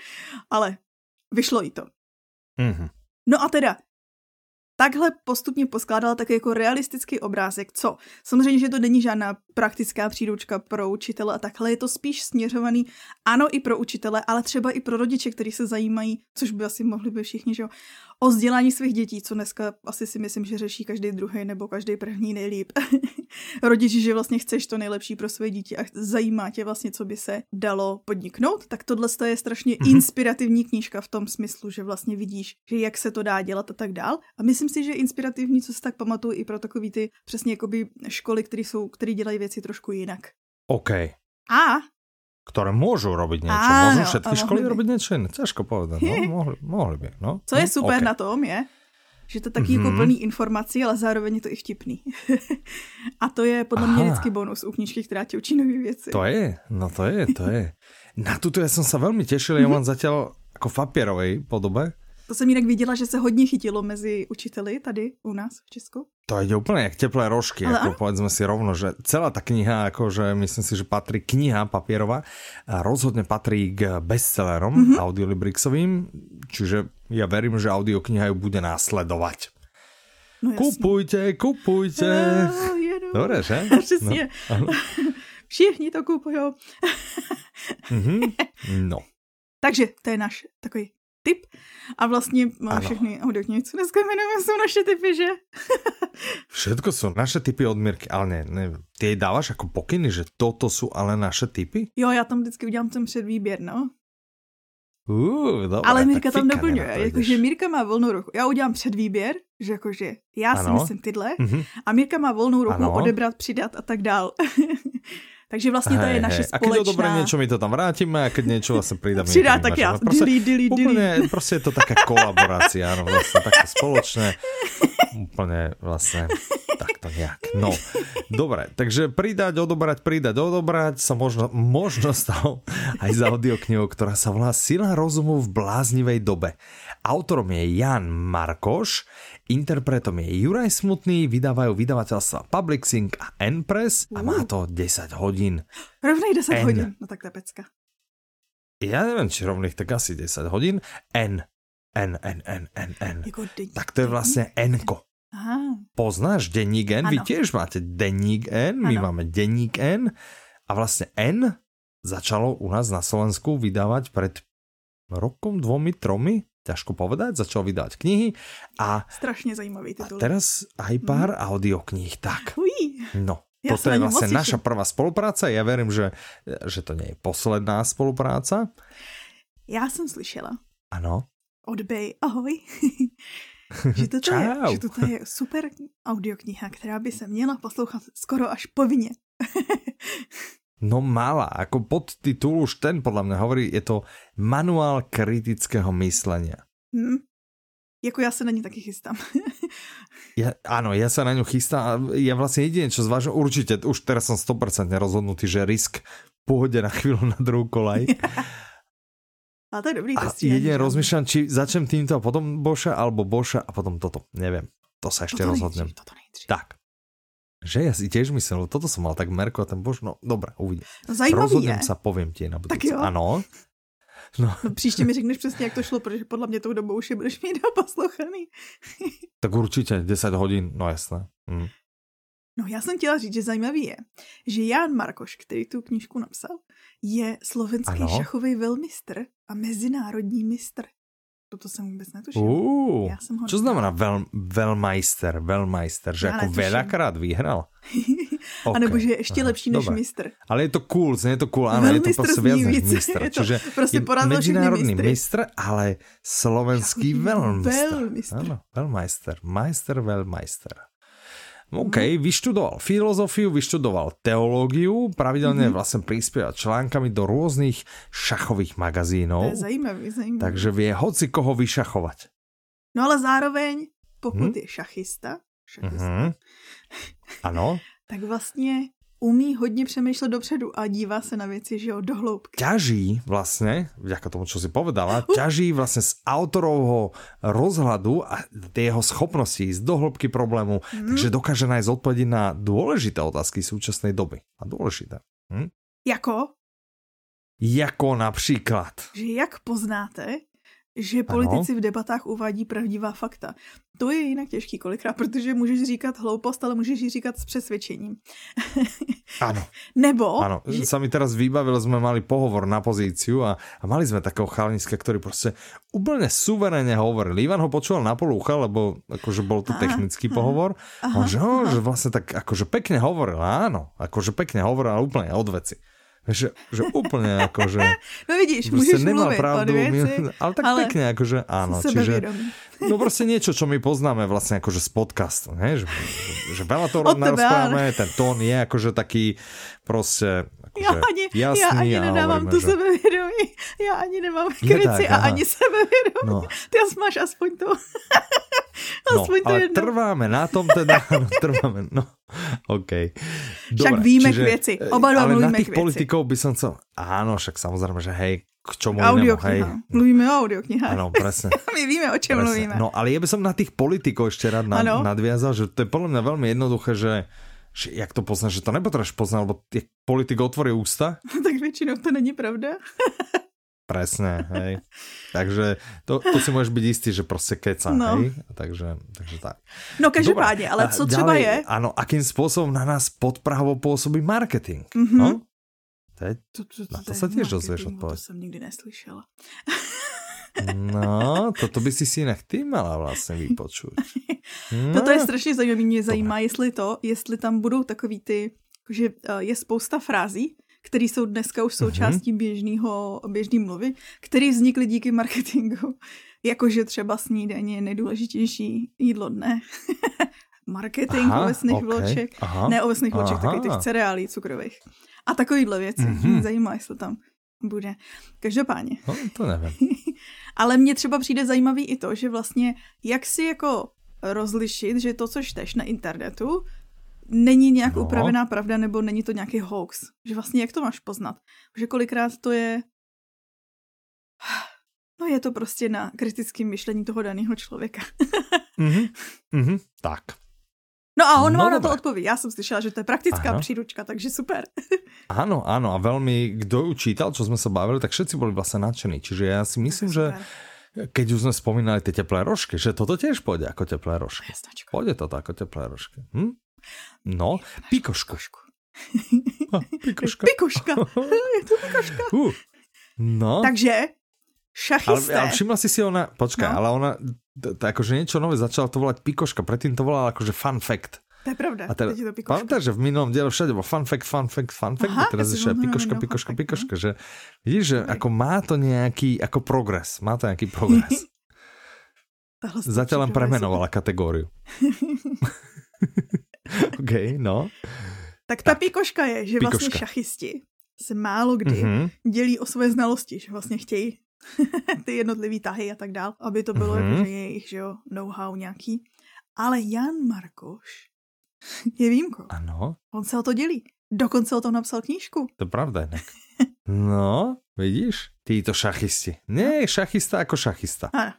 ale vyšlo jí to. Mm-hmm. No a teda, takhle postupně poskládala tak jako realistický obrázek, co? Samozřejmě, že to není žádná praktická příručka pro učitele a takhle je to spíš směřovaný, ano i pro učitele, ale třeba i pro rodiče, kteří se zajímají, což by asi mohli by všichni, že jo, o vzdělání svých dětí, co dneska asi si myslím, že řeší každý druhý nebo každý první nejlíp. Rodiči, že vlastně chceš to nejlepší pro své dítě a zajímá tě vlastně, co by se dalo podniknout, tak tohle je strašně mm-hmm. inspirativní knížka v tom smyslu, že vlastně vidíš, že jak se to dá dělat a tak dál. A myslím si, že je inspirativní, co se tak pamatuju i pro takový ty přesně jakoby školy, které jsou, které dělají věci trošku jinak. OK. A ktoré môžu robiť niečo. Áno, môžu všetky školy by. robiť niečo iné. Ťažko povedať. No, mohli, mohli by. No. Co je hm, super okay. na tom je, že to taky mm-hmm. jako plný informací, ale zároveň je to i vtipný. a to je podle Aha. mě vždycky bonus u knižky, která tě učí nové věci. To je, no to je, to je. Na tuto ja som sa veľmi tešil, ja mám zatiaľ ako v papierovej podobe, To jsem jinak viděla, že se hodně chytilo mezi učiteli tady u nás v Česku. To je úplně jak teplé rožky, Ale jako povedzme si rovno, že celá ta kniha, akože myslím si, že patrí kniha papierová, rozhodne patrí k bestsellerom mm -hmm. audiolibrixovým, čiže ja verím, že audiokniha ju bude následovať. No kupujte, kupujte. No, Dobre, že? Přesně. No, Všichni to kupují. mm -hmm. No. Takže to je náš takový tip. A vlastně má všechny audioknihy, co dneska jmenujeme, jsou naše typy, že? Všetko jsou naše typy od Mirky, ale ne, ne, ty jej dáváš jako pokyny, že toto jsou ale naše typy? Jo, já tam vždycky udělám ten předvýběr, no. Uh, dobré, ale Mirka tam doplňuje, jakože Mirka má volnou ruku. Já udělám předvýběr, že jakože já ano. si myslím tyhle mm-hmm. a Mirka má volnou ruku ano. odebrat, přidat a tak dál. Takže vlastně to je naše společná... A keď je dobré niečo, my to tam vrátíme a keď niečo vlastně přidáme. Přidá, tak já. Proste, dili, dili, dili. Úplne, prostě je to taká kolaborácia, ano, vlastně také spoločné. Úplne vlastně takto nejak. No, dobre, takže pridať, odobrať, pridať, odobrať sa možno, možno stalo aj za audioknihu, ktorá sa volá Sila rozumu v bláznivej dobe. Autorom je Jan Markoš, Interpretom je Juraj Smutný, vydávajú vydavateľstva Public Sync a N-Press a má to 10 hodín. Rovnej 10 N. hodín, no tak to je pecka. Ja neviem, či rovných, tak asi 10 hodín. N. N, N, N, N, N. Tak to je vlastne N-ko. Aha. Poznáš denník N? Ano. Vy tiež máte denník N, my ano. máme denník N a vlastne N začalo u nás na Slovensku vydávať pred rokom, dvomi, tromi ťažko povedať, začal vydávať knihy a... Strašne zajímavý titul. A teraz aj pár mm. audiokníh, tak. Ují. No, ja toto je vlastne naša prvá spolupráca. Ja verím, že, že to nie je posledná spolupráca. Já jsem slyšela. Ano. Od Bej, ahoj. že, toto je, že toto je super audiokniha, která by se měla poslouchat skoro až povinně. No mala, ako podtitul už ten podľa mňa hovorí, je to manuál kritického myslenia. Hmm. Jako já se na ní taky chystám. ja, áno, ja sa na ňu chystám ja vlastne jediné, čo zvážim, určite, už teraz som 100% rozhodnutý, že risk pôjde na chvíľu na druhú kolaj. Ale to je dobrý A jediné rozmýšľam, či začnem týmto a potom Boša, alebo Boša a potom toto. Neviem. To sa ešte toto rozhodnem. Nejdřív, toto nejdřív. Tak. Že ja si tiež myslel, toto som mal tak merko a ten bož, no dobré, uvidím. No, zajímavý Rozhodnem je. sa, poviem ti na budúce. Ano. No. no příště mi řekneš přesně, jak to šlo, protože podle mě tou dobou už je budeš mít poslouchaný. tak určitě 10 hodin, no jasné. Mm. No já jsem chtěla říct, že zajímavý je, že Jan Markoš, který tu knížku napsal, je slovenský ano. šachový velmistr a mezinárodní mistr. Toto jsem vůbec netušil. Uh, Já jsem ho čo znamená vel, velmajster, velmajster, že Já jako velakrát vyhral? okay. A nebo že je ještě lepší než Dobre. mistr. Ale je to cool, je to cool, ano, je to prostě viac než mistr. Je to Čiže prostě je medzinárodný mistr, ale slovenský velmistr. Velmistr. Ano, velmajster, majster, velmajster. OK, mm-hmm. vyštudoval filozofiu, vyštudoval teológiu, pravidelne mm-hmm. vlastne prispieva článkami do rôznych šachových magazínov. To je zajímavý, zajímavý. Takže vie hoci koho vyšachovať. No ale zároveň, pokud hmm? je šachista, šachista mm-hmm. ano. tak vlastně umí hodně přemýšlet dopředu a dívá se na věci, že jo, do hloubky. Ťaží vlastně, vďaka tomu, čo si povedala, uh. ťaží vlastně z autorovho rozhľadu a jeho schopnosti ísť do hloubky problému, mm. takže dokáže nájsť odpovědi na důležité otázky současné doby. A důležité. Hm? Jako? Jako například. Že jak poznáte, že politici ano. v debatách uvádí pravdivá fakta. To je jinak těžký kolikrát, protože můžeš říkat hloupost, ale můžeš ji říkat s přesvědčením. Ano. Nebo... Ano, že... sa mi teraz vybavilo, sme mali pohovor na pozíciu a, a mali sme takého chalniska, ktorý prostě úplne suverénne hovoril. Ivan ho počúval na polúcha, lebo akože bol to technický aha, pohovor. Aha, on, že, aha. že vlastne tak akože pekne hovoril, áno, akože pekne hovoril, ale úplne od veci. Že, že úplne ako, že... No vidíš, môžeš nemal mluvit pravdu, veci, ale tak ale pekne, akože áno. Čiže, no proste niečo, čo my poznáme vlastne akože z podcastu, ne? Že, že veľa to narozprávame, ten tón je akože taký proste já ani, jasný, já ani nedávám tu že... sebevědomí. Já ani nemám kryci a ani sebevědomí. No. Ty máš aspoň to. No, aspoň no, to ale jedno. trváme na tom teda, no, trváme, no, OK. Dobre, však víme čiže, k věci, oba dva ale na tých politikov by som chcel, áno, však samozrejme, že hej, k čomu inému, hej. Mluvíme o audioknihách. Áno, presne. My víme, o čem presne. mluvíme. No, ale ja by som na tých politikov ešte rád na, nadviazal, že to je podľa mňa veľmi jednoduché, že že jak to poznáš, že to nepotřebuješ poznat, lebo těch politik otvorí ústa. tak většinou to není pravda. Presne, hej. Takže to, to si můžeš být jistý, že prostě keca, no. hej. Takže, takže tak. No každopádně, ale co třeba je? Ano, akým způsobem na nás podprahovo působí marketing, mm-hmm. no? To, je, to, to, to, na to, to se těž dozvěš odpověď. To jsem nikdy neslyšela. No, toto by si si jinak ty mala vlastně vypočuť. No. Toto je strašně zajímavé. Mě zajímá, jestli to, jestli tam budou takový ty, že eh, je spousta frází, které jsou dneska už součástí mhm. běžného, běžný mluvy, které vznikly díky marketingu. Jakože třeba snídaně je nejdůležitější jídlo dne. Marketing aha, ovesných okay, vloček. Aha, ne ovesných aha. vloček, taky těch cereálí cukrových. A takovýhle věci. Mm-hmm. Mě zajímá, jestli tam bude. Každopádně. No, to nevím. Ale mně třeba přijde zajímavý i to, že vlastně jak si jako rozlišit, že to, co čteš na internetu, není nějak no. upravená pravda nebo není to nějaký hoax. Že vlastně jak to máš poznat? Že kolikrát to je... No je to prostě na kritickém myšlení toho daného člověka. mm-hmm. Mm-hmm. Tak. No a on no, má na to odpověď. Já jsem slyšela, že to je praktická ano. příručka, takže super. Áno, áno a veľmi, kdo ju čítal, čo sme sa bavili, tak všetci boli vlastne nadšení. Čiže ja si myslím, že keď už sme spomínali tie teplé rožky, že toto tiež pôjde ako teplé rožky. Pôjde toto ako teplé rožky. Hm? No, pikošku. Ah, pikoška. Pikoška. Je to pikoška. Uh, no. Takže šachisté. Ale, ale všimla si si ona, počkaj, no. ale ona akože niečo nové začala to volať pikoška, predtým to volala akože fun fact. To je pravda. A teda, to pamätáš, že v minulom diele všade bol fun fact, fun fact, fun fact, Aha, teraz je pikoška, pikoška, pikoška, že vidíš, že ako má to nejaký, ako progres, má to nejaký progres. Zatiaľ len premenovala kategóriu. OK, no. Tak ta tak. pikoška je, že pikoška. vlastně šachisti se málo kdy mm-hmm. dělí o své znalosti, že vlastně chtějí ty jednotlivý tahy a tak dál, aby to bylo mm-hmm. jako, jejich že jo, know-how nějaký. Ale Jan Markoš je výjimkou. Ano. On se o to dělí. Dokonce o tom napsal knížku. To pravda jinak. No, vidíš? Títo šachisti. Ne, šachista jako šachista. Ano.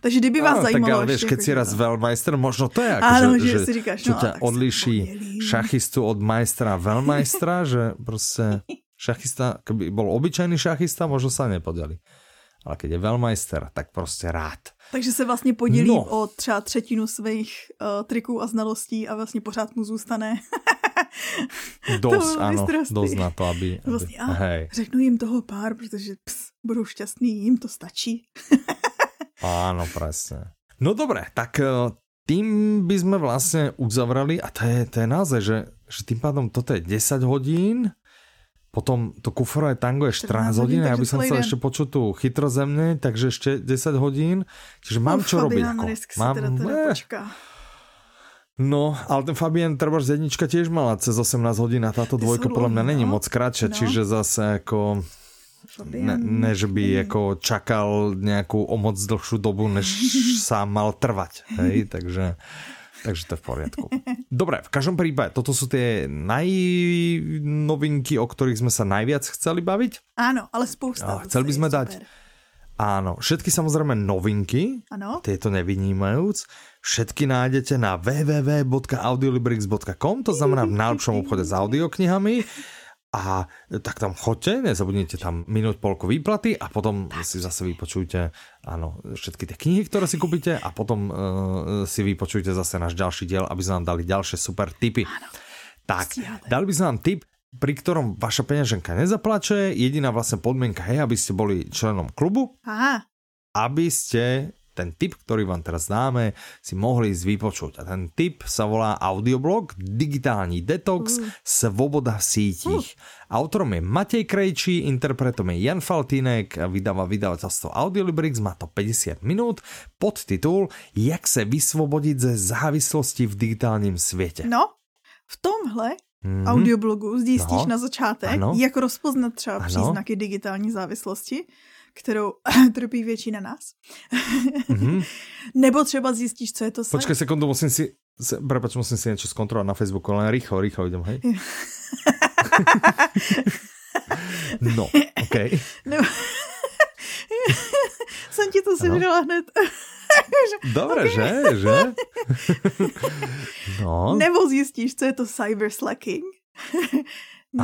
Takže kdyby vás no, zajímalo... Tak ale vieš, keď si raz velmajster, možno to je ako, Áno, že, že, si říkáš, no, ťa odliší šachistu od majstra veľmajstra, že prostě šachista, keby bol obyčajný šachista, možno sa nepodali. Ale keď je velmajster, tak prostě rád. Takže se vlastně podělí no. o třeba třetinu svých uh, triků a znalostí a vlastně pořád mu zůstane dost, ano, dost na to, aby... aby vlastně, hej. Řeknu jim toho pár, protože ps, budou šťastný, jim to stačí. Áno, presne. No dobre, tak e, tým by sme vlastne uzavrali, a to je, to je naozaj, že, že tým pádom toto je 10 hodín, potom to kufrové tango je 14 hodín, ja by som chcel ešte počuť tu chytrozemne, takže ešte 10 hodín. Čiže mám Uf, čo robiť. Ako. Mám, teda, teda No, ale ten Fabian treba z jednička tiež mala cez 18 hodín a táto dvojka podľa mňa není no. moc kratšia, no. čiže zase ako ne, než by jako čakal nějakou o moc dlhšiu dobu, než sám mal trvať. Hej? Takže, takže to je v poriadku. Dobre, v každom prípade, toto sú tie najnovinky, o ktorých sme sa najviac chceli baviť. Áno, ale spousta. chceli by sme dať Áno, všetky samozrejme novinky, ano. tieto nevynímajúc, všetky nájdete na www.audiolibrix.com, to znamená v najlepšom obchode s audioknihami a tak tam chodte, nezabudnite tam minúť polku výplaty a potom tak. si zase vypočujte áno, všetky tie knihy, ktoré si kúpite a potom uh, si vypočujte zase náš ďalší diel, aby sme vám dali ďalšie super tipy. Áno. Tak, dali by sme vám tip, pri ktorom vaša peňaženka nezaplače. Jediná vlastne podmienka je, aby ste boli členom klubu. Aha. Aby ste ten tip, ktorý vám teraz dáme, si mohli ísť vypočuť. A ten tip sa volá audioblog Digitální detox, uh. svoboda v sítích. Uh. Autorom je Matej Krejčí, interpretom je Jan Faltínek, vydáva vydavateľstvo Audiolibrix, má to 50 minút, podtitul Jak se vysvobodit ze závislosti v digitálním světě. No, v tomhle mm-hmm. audioblogu zjistíš no. na začátek, ano. jak rozpoznat třeba ano. příznaky digitální závislosti kterou trpí většina nás. Mm-hmm. Nebo třeba zjistíš, co je to sen. Počkej sekundu, musím si, se, prepač, musím si něco zkontrolovat na Facebooku, ale rýchlo, rýchlo idem, hej. no, Okay. Nebo... jsem ti to sežrala hned. Dobre, okay. že? že? no. Nebo zjistíš, co je to cyber slacking.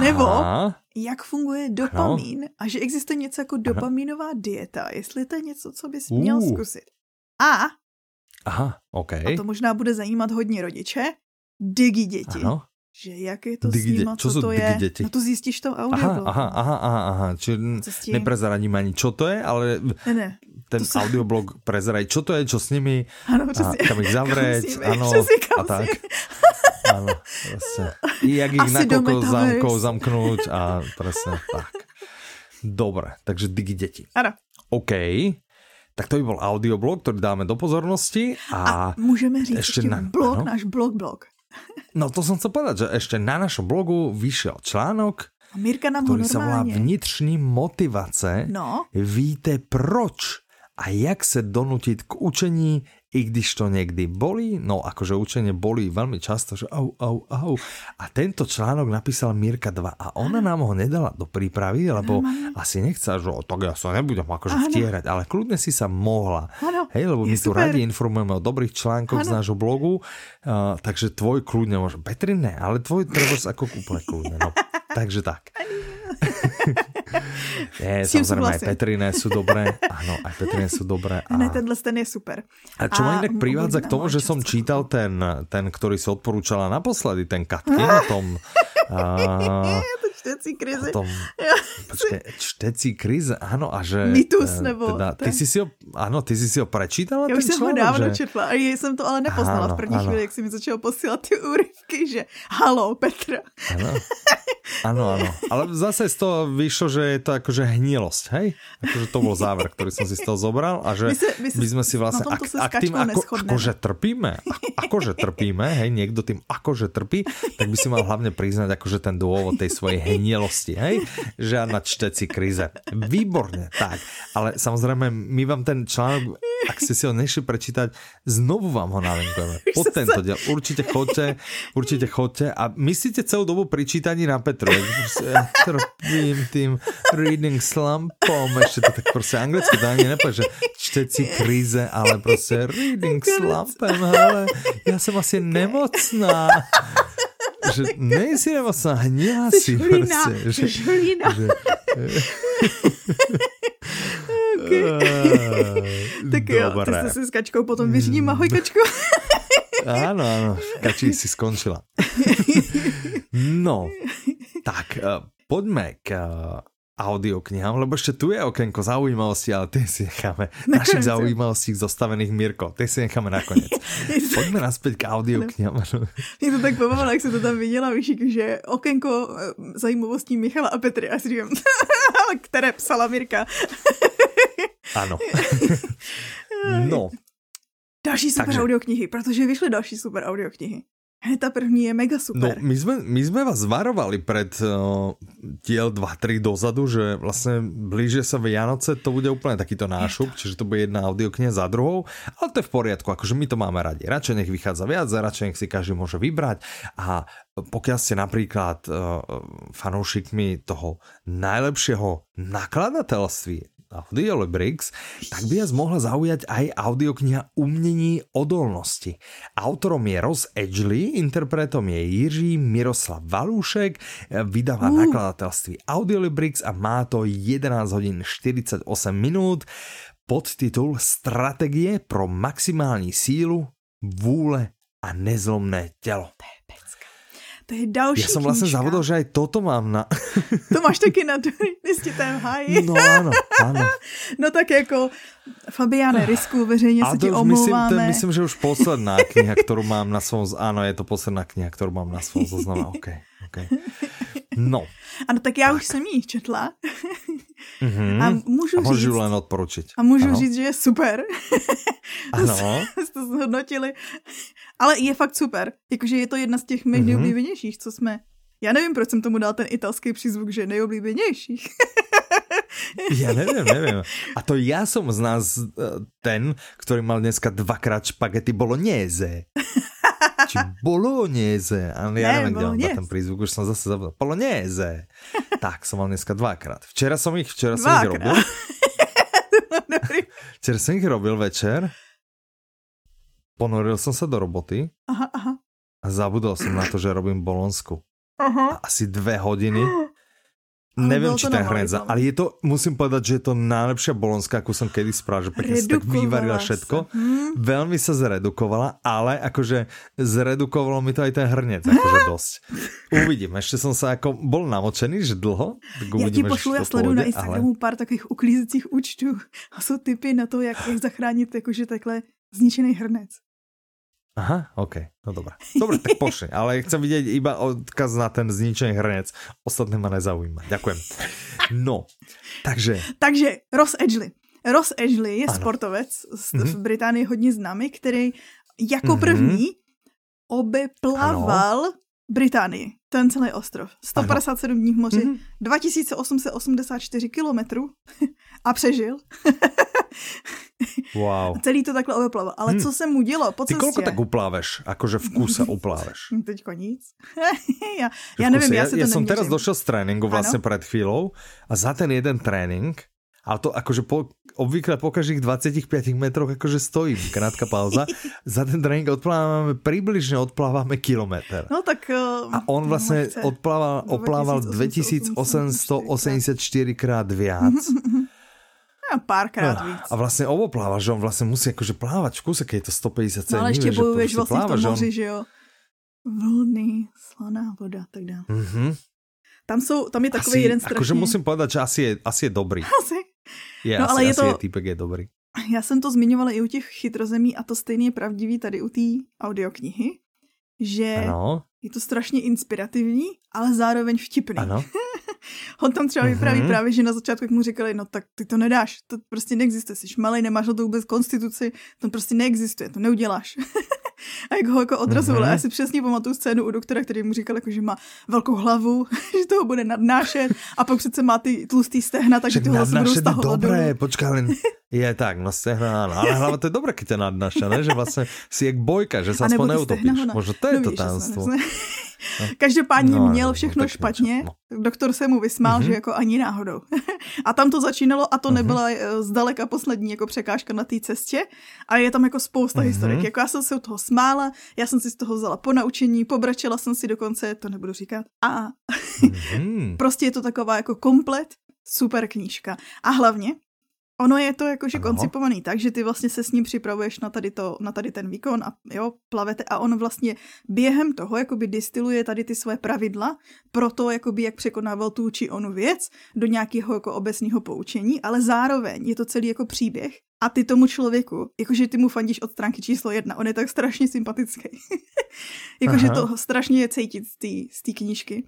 Nebo Aha. jak funguje dopamin ano. a že existuje něco jako dopaminová dieta, jestli to je něco, co bys uh. měl zkusit. A Aha, OK. A to možná bude zajímat hodně rodiče, digi děti. Ano. Že jak je to digi s nima, co, co to je? Děti? No to zjistíš to audio. Aha, aha, aha, aha, aha. Čiže neprezaradím ani, čo to je, ale ne, ne. ten to audioblog prezeraj, čo to je, čo s nimi, ano, a kam ich zavřeť, ano, a tak. Ano, presne. Jak ich Asi na koľko zámkov zamknúť a presne tak. Dobre, takže digi deti. Ano. OK. Tak to by bol audioblog, ktorý dáme do pozornosti. A, a můžeme říct ešte na, blog, no? náš blog, blog. No to som chcel povedať, že ešte na našom blogu vyšiel článok, Mirka nám ktorý sa volá Vnitřní motivace. No. Víte proč a jak se donutit k učení i když to někdy bolí, no akože učenie bolí veľmi často, že au, au, au. A tento článok napísal Mirka 2 a ona nám ho nedala do prípravy, lebo ano. asi nechce, že tak ja sa nebudem akože ano. vtierať, ale kľudne si sa mohla. Ano. Hej, lebo my tu radi informujeme o dobrých článkoch ano. z nášho blogu, uh, takže tvoj kľudne môže, Petri ne, ale tvoj treba ako úplne kľudne, no. Takže tak. Nie, samozrejme, aj Petriné sú dobré. Áno, aj Petriné sú dobré. A... Ne, tenhle ten je super. A čo ma inak privádza k tomu, že som čítal ten, ten, ktorý si odporúčala naposledy, ten Katkin o tom... A... čtecí krizi. Tom, počkej, čtecí krize, ano, a že... Mitus, eh, nebo... Teda, ty jsi si ho, ano, ty jsi si ho prečítala, Já už jsem ho dávno že... četla a jsem to ale nepoznala ano, v první ano. chvíli, jak si mi začal posílat ty úryvky, že halo, Petra. Ano. Áno, áno. Ale zase z toho vyšlo, že je to akože hnilosť, hej? Akože to bol záver, ktorý som si z toho zobral a že my, se, my, my sme si vlastne, ak, ak tým ako, akože trpíme, ako, akože trpíme, hej, niekto tým akože trpí, tak by si mal hlavne priznať akože ten dôvod tej svojej hnilosti, hej? Že na čteci krize. Výborne, tak. Ale samozrejme, my vám ten článok, ak ste si ho nešli prečítať, znovu vám ho nalinkujeme. Pod tento diel. Určite chodte, určite chodte a myslíte celú dobu pri čítaní na Petru. Ja trpím tým reading slumpom. Ešte to tak proste anglicky to ani nepovie, že čteci kríze, ale proste reading slumpem, ale ja som asi nemocná. Že nejsi nemocná, hnila si. Proste, že, že, okay. tak jo, ty jste si s kačkou potom vyřídím, ahoj kačko. Áno, áno, kačí si skončila. No, tak uh, poďme k uh, audioknihám, lebo ešte tu je okenko zaujímavosti, ale tie si necháme. Na našich zaujímavostí zostavených Mirko, tie si necháme nakoniec. Poďme naspäť k audioknihám. Mě to tak pobavilo, jak se to tam viděla, víš, že okenko eh, zajímavostí Michala a Petry a si říkám, které psala Mirka. Ano. no. Další super Takže... audioknihy, protože vyšly další super audioknihy. Ta první je mega super. No, my sme, my sme vás varovali pred uh, tiel 2-3 dozadu, že vlastne blíže sa Vianoce, to bude úplne takýto nášup, čiže to bude jedna audiokniha za druhou, ale to je v poriadku, akože my to máme radi. Radšej nech vychádza viac, radšej nech si každý môže vybrať a pokiaľ ste napríklad uh, fanúšikmi toho najlepšieho nakladateľství, Audiolibrix, tak by vás mohla zaujať aj audiokniha Umění odolnosti. Autorom je Ross Edgley, interpretom je Jiří Miroslav Valúšek, vydává uh. nakladatelství Audiolibrix a má to 11 hodin 48 minút. Podtitul Strategie pro maximální sílu, vůle a nezlomné tělo. To je další Já jsem vlastně zavodil, že aj toto mám na... to máš taky na nestitém háji. no ano, ano. no tak jako Fabiane, risku, veřejně se ti omlouváme. Myslím, to, myslím, že už posledná kniha, kterou mám na svém... Ano, je to posledná kniha, kterou mám na svém zoznamu. OK, OK. No. Ano, tak já tak. už jsem ji četla. Mm-hmm. A můžu, a můžu říct, len odporučit. A můžu ano. říct, že je super. Ano. Jste to zhodnotili. Ale je fakt super. Jakože je to jedna z těch mých mm-hmm. nejoblíbenějších, co jsme. Já nevím, proč jsem tomu dal ten italský přízvuk, že nejoblíbenějších. ja neviem, neviem. A to ja som z nás eh, ten, ktorý mal dneska dvakrát špagety bolognese. Či bolognese. Ale ja neviem, kde mám ten prízvuk, už som zase zabudol. Bolognese. tak, som mal dneska dvakrát. Včera som ich, včera som ich robil. včera som ich robil večer. Ponoril som sa do roboty. Aha, aha. A zabudol som na to, že robím bolonsku. Aha. Asi dve hodiny Neviem, či ten hrnec, ale je to, musím povedať, že je to najlepšia bolonská, akú som kedy spravil, že pekne tak vyvarila všetko. Hmm. Veľmi sa zredukovala, ale akože zredukovalo mi to aj ten hrnec, akože dosť. Uvidím, ešte som sa ako, bol namočený, že dlho. Tak uvidíme, ja ti pošlu, ja sleduju na Instagramu ale... pár takových uklízecích účtů a jsou typy na to, jak, jak zachránit jakože takhle zničený hrnec. Aha, OK, no dobré. Dobre, tak pošli, ale chcem vidieť iba odkaz na ten zničený hrnec. Ostatné ma nezaujíma. Ďakujem. No, takže... Takže Ross Edgley. Ross Edgley je ano. sportovec mm-hmm. v Británii hodně známý, který jako první mm-hmm. obeplaval ano. Británii, ten celý ostrov. 157 ano. dní v moři, mm-hmm. 2884 kilometrů a přežil. Wow. Celý to takhle obeplaval. Ale hmm. co se mu dělo po cestě? Ty kolko tak upláveš? Akože v kuse upláveš? Teďko nic. já, já nevím, já, já si to Ja som teraz došel z tréninku vlastně ano? pred chvíľou a za ten jeden trénink ale to akože po, obvykle po každých 25 metroch akože stojím, krátka pauza. Za ten trénink odplávame, približne odplávame kilometr. No tak... Uh, a on vlastne odplával, odplával 2884 krát viac. Párkrát no, víc. A vlastně obopláva, že on vlastně musí jakože plávat v kuse, keď je to 150 No ale ještě bojuješ vlastně pláva, v tom moři, že jo. Vlny, slaná voda, tak dále. Mm-hmm. Tam, jsou, tam je takový asi, jeden strašně... Akože musím povedat, že asi je, asi je dobrý. Asi. Je, no, asi, ale je asi to... je týpek je dobrý. Já jsem to zmiňovala i u těch chytrozemí a to stejně je pravdivý tady u té audioknihy, že ano. je to strašně inspirativní, ale zároveň vtipný. Ano. On tam třeba vypráví mm-hmm. právě, že na začátku, jak mu říkali, no tak ty to nedáš, to prostě neexistuje, jsi malý, nemáš na to vůbec konstituci, to prostě neexistuje, to neuděláš. a jak ho jako odrazovala. Mm-hmm. Já si přesně pamatuju scénu u doktora, který mu říkal, jako, že má velkou hlavu, že toho bude nadnášet a pak přece má ty tlustý stehna, takže ty hlasu budou stahovat dobré, počkej, len je tak, no stehna, áno, ale hlava to je dobré, keď ťa nadnáša, ne? že vlastně si jak bojka, že sa aspoň neutopíš. Možno to je no, to tajemstvo. No. Každopádně no, měl všechno špatně. No. Doktor se mu vysmál, mm-hmm. že jako ani náhodou. a tam to začínalo a to mm-hmm. nebyla eh, zdaleka poslední jako překážka na té cestě. A je tam jako spousta mm-hmm. historik. Jako já jsem se u toho smála, já jsem si z toho vzala po naučení, pobračila jsem si dokonce, to nebudu říkat. A mm-hmm. prostě je to taková jako komplet super knížka. A hlavně Ono je to jakože ano. koncipovaný tak, že ty vlastně se s ním připravuješ na tady, to, na tady ten výkon a jo, plavete a on vlastně během toho jakoby distiluje tady ty své pravidla pro to, jakoby jak překonával tu či onu věc do nějakého jako obecného poučení, ale zároveň je to celý jako příběh a ty tomu člověku, jakože ty mu fandíš od stránky číslo jedna, on je tak strašně sympatický. jakože to strašně je cítit z té knížky.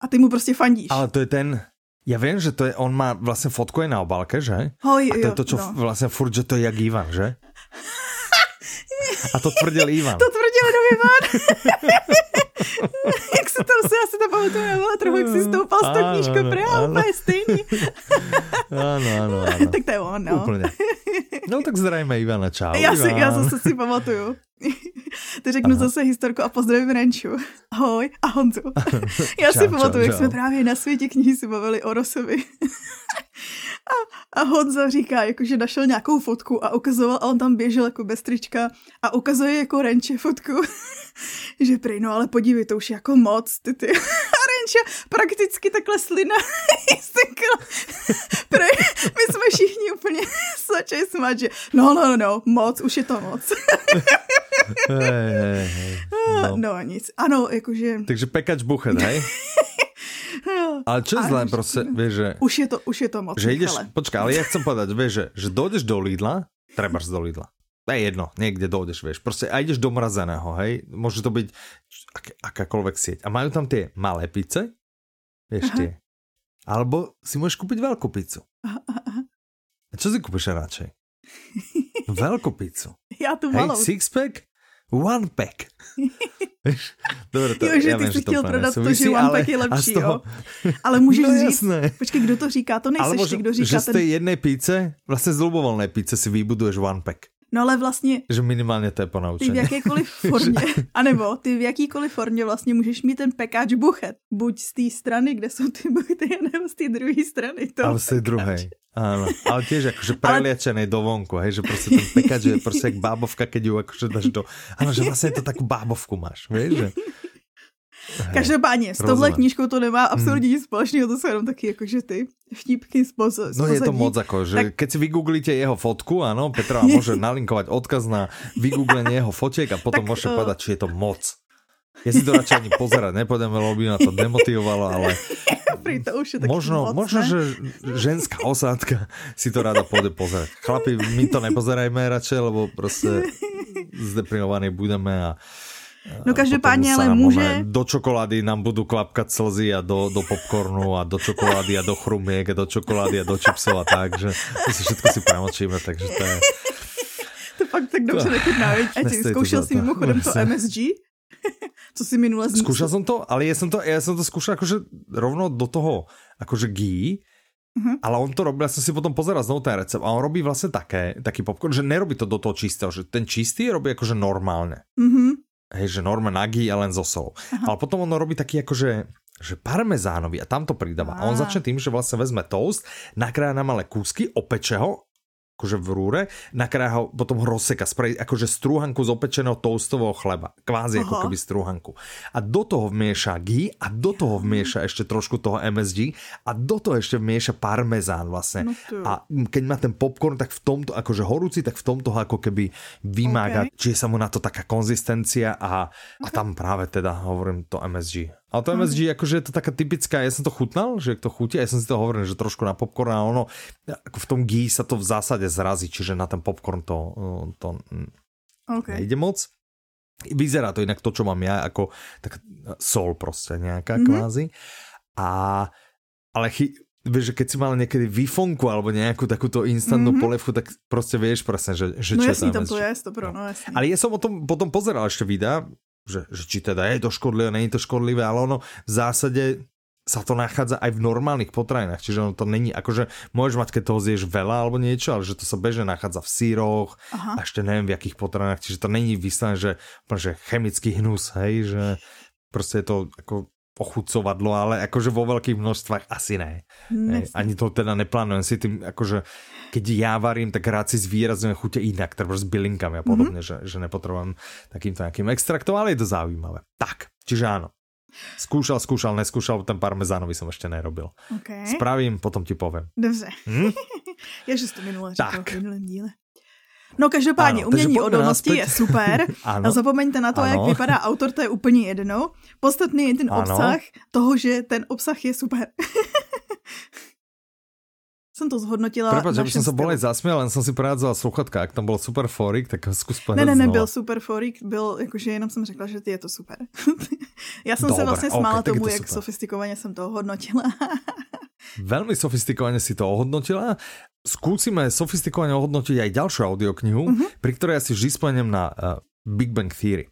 A ty mu prostě fandíš. Ale to je ten, ja viem, že to je, on má vlastne fotku aj na obálke, že? Hoj, a to je to, čo no. vlastne furt, že to je jak Ivan, že? A to tvrdil Ivan. To tvrdil jenom Ivan. jak se tam se, já si to pamatuju, byla trochu, jak si stoupal s tou knížkou, ale je stejný. ano, ano, ano. tak to je on, no. Úplně. No tak zdravíme Ivana, čau. Já, si, já zase si pamatuju. To řeknu Aha. zase historku a pozdravím Renču. Ahoj a Honzu. Já čau, si pamatuju, jak jsme právě na světě knihy si bavili o Rosovi. A, a Honza říká, jako, že našel nějakou fotku a ukazoval, a on tam běžel jako bez trička a ukazuje jako Renče fotku. že prý, no ale podívej, to už je jako moc, ty ty. Renča prakticky takhle slina Prej, my jsme všichni úplně začali smát, že no, no, no, no, moc, už je to moc. hej, hej, hej. No. no nic, ano, jakože... Takže pekač buchet, hej? Ale čo je zlé, proste, vieš, že... Už je to, už je to moc, že ideš, počkaj, ale ja chcem povedať, vieš, že, že dojdeš do Lidla, trebaš do Lidla. To je jedno, niekde dojdeš, vieš. Proste a ideš do mrazeného, hej. Môže to byť ak, akákoľvek sieť. A majú tam tie malé pice, Aha. tie. Alebo si môžeš kúpiť veľkú pizzu. A čo si kúpiš radšej? veľkú pizzu. Ja tu malou. Hej, six-pack One pack. Dobre, to, jo, že ty jsi chtěl prodat to, že one pack je lepší, toho... jo. Ale můžeš no, říct, jasné. počkej, kdo to říká, to nejseš ty, kdo říká že ten... z té jedné píce, vlastně z lubovolné píce si vybuduješ one pack. No ale vlastně... Že minimálně to je ponaučení. Ty v jakékoliv formě, anebo ty v jakýkoliv formě vlastně můžeš mít ten pekáč buchet. Buď z té strany, kde jsou ty buchty, nebo z té druhé strany. Ale z té druhé. Áno, ale tiež akože preliečený ale... do vonku, hej, že proste ten pekač je proste jak bábovka, keď ju akože dáš do... Áno, že vlastne to takú bábovku máš, vieš, že... Každopádně, s touhle knížkou to nemá absolutně nic společného, to jsou jenom taky jakože ty vtípky z No je to moc ako, že tak... keď si vygooglíte jeho fotku, ano, Petra môže nalinkovať odkaz na vygooglenie jeho fotiek a potom tak, môžete uh... povedať, či je to moc. Ja si to radšej ani pozerať nepôjdem, lebo by ma to demotivovalo, ale to už je možno, moc, možno že ženská osádka si to rada pôjde pozerať. Chlapi, my to nepozerajme radšej, lebo proste zdeprimovaní budeme a No každopádně ale může... Do čokolády nám budou klapkat slzy a do, do popcornu a do čokolády a do chrumiek a do čokolády a do chipsů a tak, že to si všetko si premočíme, takže to je... To fakt tak dobře nechutná, A ty zkoušel si mimochodem to MSG? Co si minule zmísil? Skúšal som to, ale ja som to, ja som to skúšal akože rovno do toho, akože gí, Uh-huh. Ale on to robil, ja som si potom pozeral znovu ten recept a on robí vlastne také, taký popcorn, že nerobí to do toho čistého, že ten čistý robí akože normálne. Uh-huh hej, že norma nagi je len zo sol. Ale potom ono robí taký akože že parmezánový a tam to pridáva. A on začne tým, že vlastne vezme toast, nakrája na malé kúsky, opeče ho akože v rúre, nakrája ho, potom rozseka, spraví akože strúhanku z opečeného toastového chleba, kvázi Aha. ako keby strúhanku. A do toho vmieša ghee a do toho vmieša ešte trošku toho MSG a do toho ešte vmieša parmezán vlastne. No a keď má ten popcorn, tak v tomto, akože horúci, tak v tomto ho ako keby vymága, okay. čiže sa mu na to taká konzistencia a, a tam práve teda hovorím to MSG. Ale to MSG, mm. akože je to taká typická, ja som to chutnal, že to chutí, ja som si to hovoril, že trošku na popcorn a ono, ako v tom ghee sa to v zásade zrazí, čiže na ten popcorn to, to okay. nejde moc. Vyzerá to inak to, čo mám ja, ako tak sol proste nejaká mm-hmm. kvázi. A, ale chy, vieš, že keď si mal niekedy výfonku alebo nejakú takúto instantnú mm-hmm. polevku, tak proste vieš presne, že, že no čo jasný, tam to je, to pro, no jasný. Ale ja som o tom potom pozeral ešte videa, že, že či teda je to škodlivé, není to škodlivé, ale ono v zásade sa to nachádza aj v normálnych potravinách, čiže ono to není, akože môžeš mať, keď toho zješ veľa alebo niečo, ale že to sa bežne nachádza v síroch Aha. a ešte neviem v jakých potravinách, čiže to není vyslené, že, že chemický hnus, hej, že proste je to ako pochucovadlo, ale akože vo veľkých množstvách asi ne. Hej, ani to teda neplánujem si tým, akože keď ja varím, tak rád si zvýrazňujem chute inak, teda s bylinkami a podobne, mm-hmm. že, že nepotrebujem takýmto nejakým extraktom, ale je to zaujímavé. Tak, čiže áno. Skúšal, skúšal, neskúšal, ten parmezánový som ešte nerobil. Okay. Spravím, potom ti poviem. Dobře. Hm? Já že jsi to minule říkal v minulém díle. No každopádně, ano, umění odolnosti je super. ano, a zapomeňte na to, ano. jak vypadá autor, to je úplně jedno. Podstatný je ten ano. obsah toho, že ten obsah je super. jsem to zhodnotila. Prepač, že jsem se bolej zasměl, len jsem si porádzala sluchatka, jak tam byl super forik, tak zkus Ne, ne, nebyl super forik, byl, jakože jenom jsem řekla, že ty je to super. Já jsem Dobre, se vlastně smála okay, tomu, jak sofistikovaně jsem to ohodnotila. Veľmi sofistikovaně si to ohodnotila. Skúsime sofistikovane ohodnotiť aj ďalšiu audioknihu, uh-huh. pri ktorej ja si vždy spomeniem na uh, Big Bang Theory.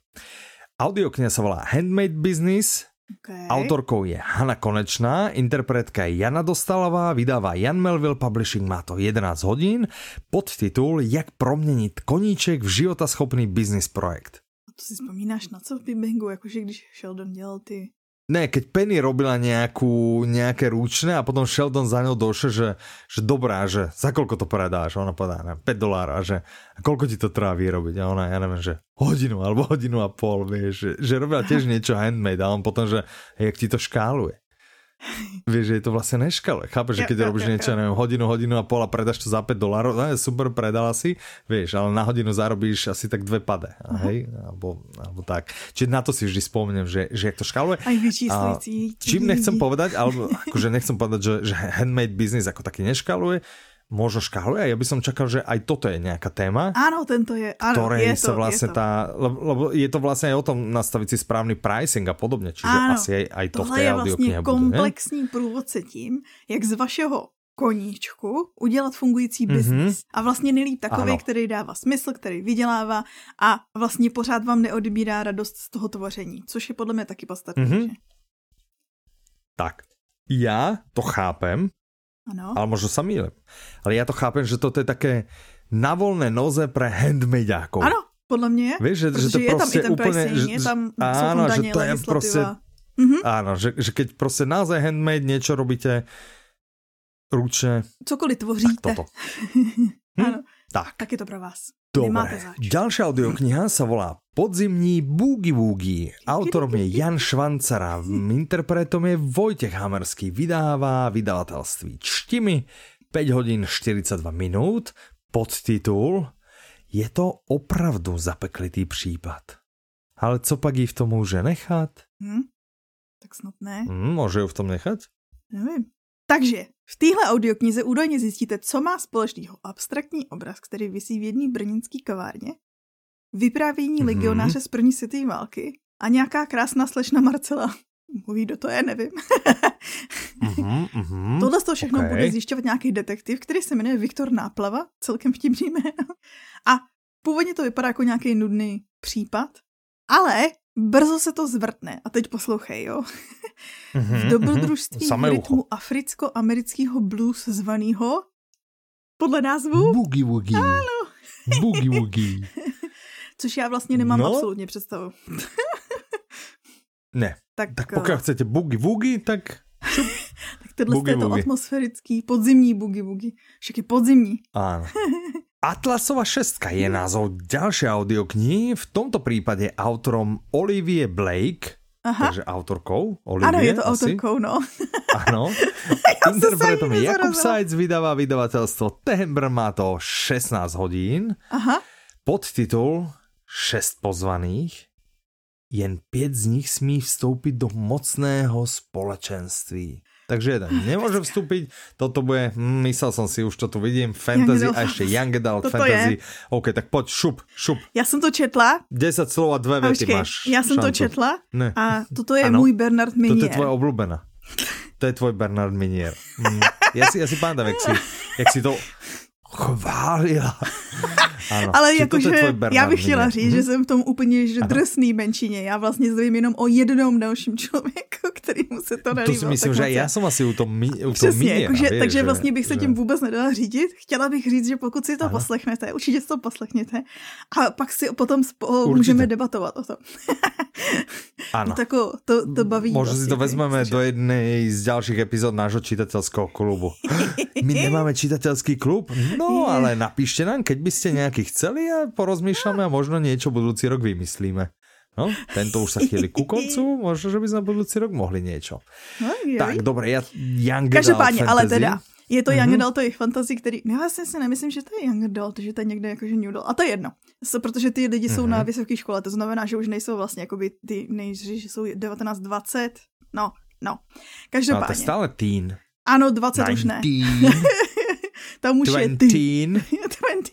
Audiokniha sa volá Handmade Business, Okay. Autorkou je Hanna Konečná, interpretka je Jana Dostalová, vydává Jan Melville Publishing, má to 11 hodín, podtitul Jak proměnit koníček v životaschopný business projekt. A to si vzpomínáš na co v Big Bangu, jakože když Sheldon dělal ty Ne, keď Penny robila nejakú, nejaké ručné a potom Sheldon za ňou došiel, že, že dobrá, že za koľko to predáš? Ona povedá, ne, 5 dolárov, že a koľko ti to trvá vyrobiť? A ona, ja neviem, že hodinu alebo hodinu a pol, vieš, že, že robila tiež niečo handmade a on potom, že jak ti to škáluje. Vieš, že je to vlastne neškale. Chápeš, že keď ja, robíš ja, niečo, ja. neviem, hodinu, hodinu a pol a predáš to za 5 dolárov, no super, predala si, vieš, ale na hodinu zarobíš asi tak dve pade, uh-huh. hej, alebo, alebo tak. Čiže na to si vždy spomeniem, že, že jak to škaluje. Aj vyčíslující. Čím nechcem povedať, alebo akože nechcem povedať, že, že handmade business ako taký neškaluje, možno škáluje. Ja by som čakal, že aj toto je nejaká téma. Áno, tento je. Áno, ktorej je to, sa vlastne je to. tá, lebo, lebo je to vlastne aj o tom nastaviť si správny pricing a podobne, čiže áno, asi aj, aj to v té je vlastně komplexní bude, průvodce tím, jak z vašeho koníčku udělat fungující biznis. Mm-hmm. A vlastně nejlíp takový, ano. který dává smysl, který vydělává a vlastně pořád vám neodbírá radost z toho tvoření, což je podle mě taky podstatné. Mm-hmm. Tak, já to chápem, ano. Ale možno sa mýlim. Ale ja to chápem, že toto je také, na volné noze pre handmadeákov. Ano, podle mě. Víš, že, že to je prostě tam i ten úplně, že, je tam, áno, že to je prostě, mm-hmm. áno, že, že keď prostě naozaj handmade niečo robíte ručne. Cokoliv tvoříte. Tak toto. hm? ano. Tak. Tak je to pro vás. Dobre, ďalšia audiokniha sa volá Podzimní Boogie Woogie. Autorom je Jan Švancara, interpretom je Vojtech Hamerský, vydává vydavatelství Čtimi, 5 hodín 42 minút, podtitul Je to opravdu zapeklitý případ. Ale co pak jí v tom může nechat? Hm? Tak snad ne. Hm, může ju v tom nechat? Nevím. Takže v téhle audioknize údajně zjistíte, co má společného abstraktní obraz, který visí v jedné brněnské kavárně, vyprávění mm-hmm. legionáře z první světové války a nějaká krásná slečna Marcela. Mluví, do to je, nevím. mm-hmm, mm-hmm. Tohle z toho všechno okay. bude zjišťovat nějaký detektiv, který se jmenuje Viktor Náplava, celkem vtipný jméno. A původně to vypadá jako nějaký nudný případ, ale Brzo se to zvrtne. A teď poslouchej, jo. Mm-hmm, v dobrodružství mm-hmm. rytmu africko-amerického blues zvaného podle názvu? Boogie Woogie. Ano. Boogie Woogie. Což já vlastně nemám no. absolutně představu. ne. Tak, tak pokud uh... chcete Boogie Woogie, tak... tak tohle je to atmosférický podzimní Boogie Woogie. Však je podzimní. Áno. Atlasova šestka je názov ďalšej audioknihy, v tomto prípade autorom Olivie Blake, Aha. takže autorkou. Olivie, ano, je to asi. autorkou, no. Ano. Interpretom je Jakub Sajc, vydává vydavateľstvo Tembr, má to 16 hodín. Aha. Podtitul 6 pozvaných. Jen 5 z nich smí vstoupit do mocného společenství. Takže jeden nemôže vstúpiť, toto bude, hm, myslel som si, už to tu vidím, fantasy a ešte young adult toto fantasy. Je. OK, tak poď, šup, šup. Já jsem to četla. 10 slov a dve vety máš. Já jsem to četla ne. a toto je ano, můj Bernard Minier. Toto je tvoje oblúbená. To je tvoj Bernard Minier. Mm. Ja si, ja si pamätám, jak si, jak si to chválila. Ano, Ale jakože já bych chtěla říct, mm-hmm. že jsem v tom úplně že drsný menšině. Já vlastně zvím jenom o jednom dalším člověku, kterýmu se to nelíbilo. To si myslím, že já jsem asi u tom, mi, u tom jakože, takže že, vlastně bych se že... tím vůbec nedala řídit. Chtěla bych říct, že pokud si to ano. poslechnete, určitě si to poslechněte a pak si potom spolu můžeme debatovat o tom. ano. To, jako, to, to baví. Možná si to vlastně, vezmeme do jedné z dalších epizod nášho čitatelského klubu. My nemáme čitatelský klub? No, ale napíšte nám, keď byste nějaký chceli a porozmýšľame a možno niečo budúci rok vymyslíme. No, tento už sa chýli ku koncu, možno, že by sme budúci rok mohli niečo. No, tak, dobre, ja Young Každopádně, ale teda, je to Young mm-hmm. Adult fantasy, který, já vlastně si nemyslím, že to je Young Adult, že to je někde jakože New Adult. A to je jedno, so, protože ty lidi mm-hmm. jsou na mhm. vysoké škole, to znamená, že už nejsou vlastně jakoby ty nejří, že jsou 19-20, no, no. Každopádně. Ale to je stále teen. Ano, 20 19. už ne. Tam už 20. je teen. 20.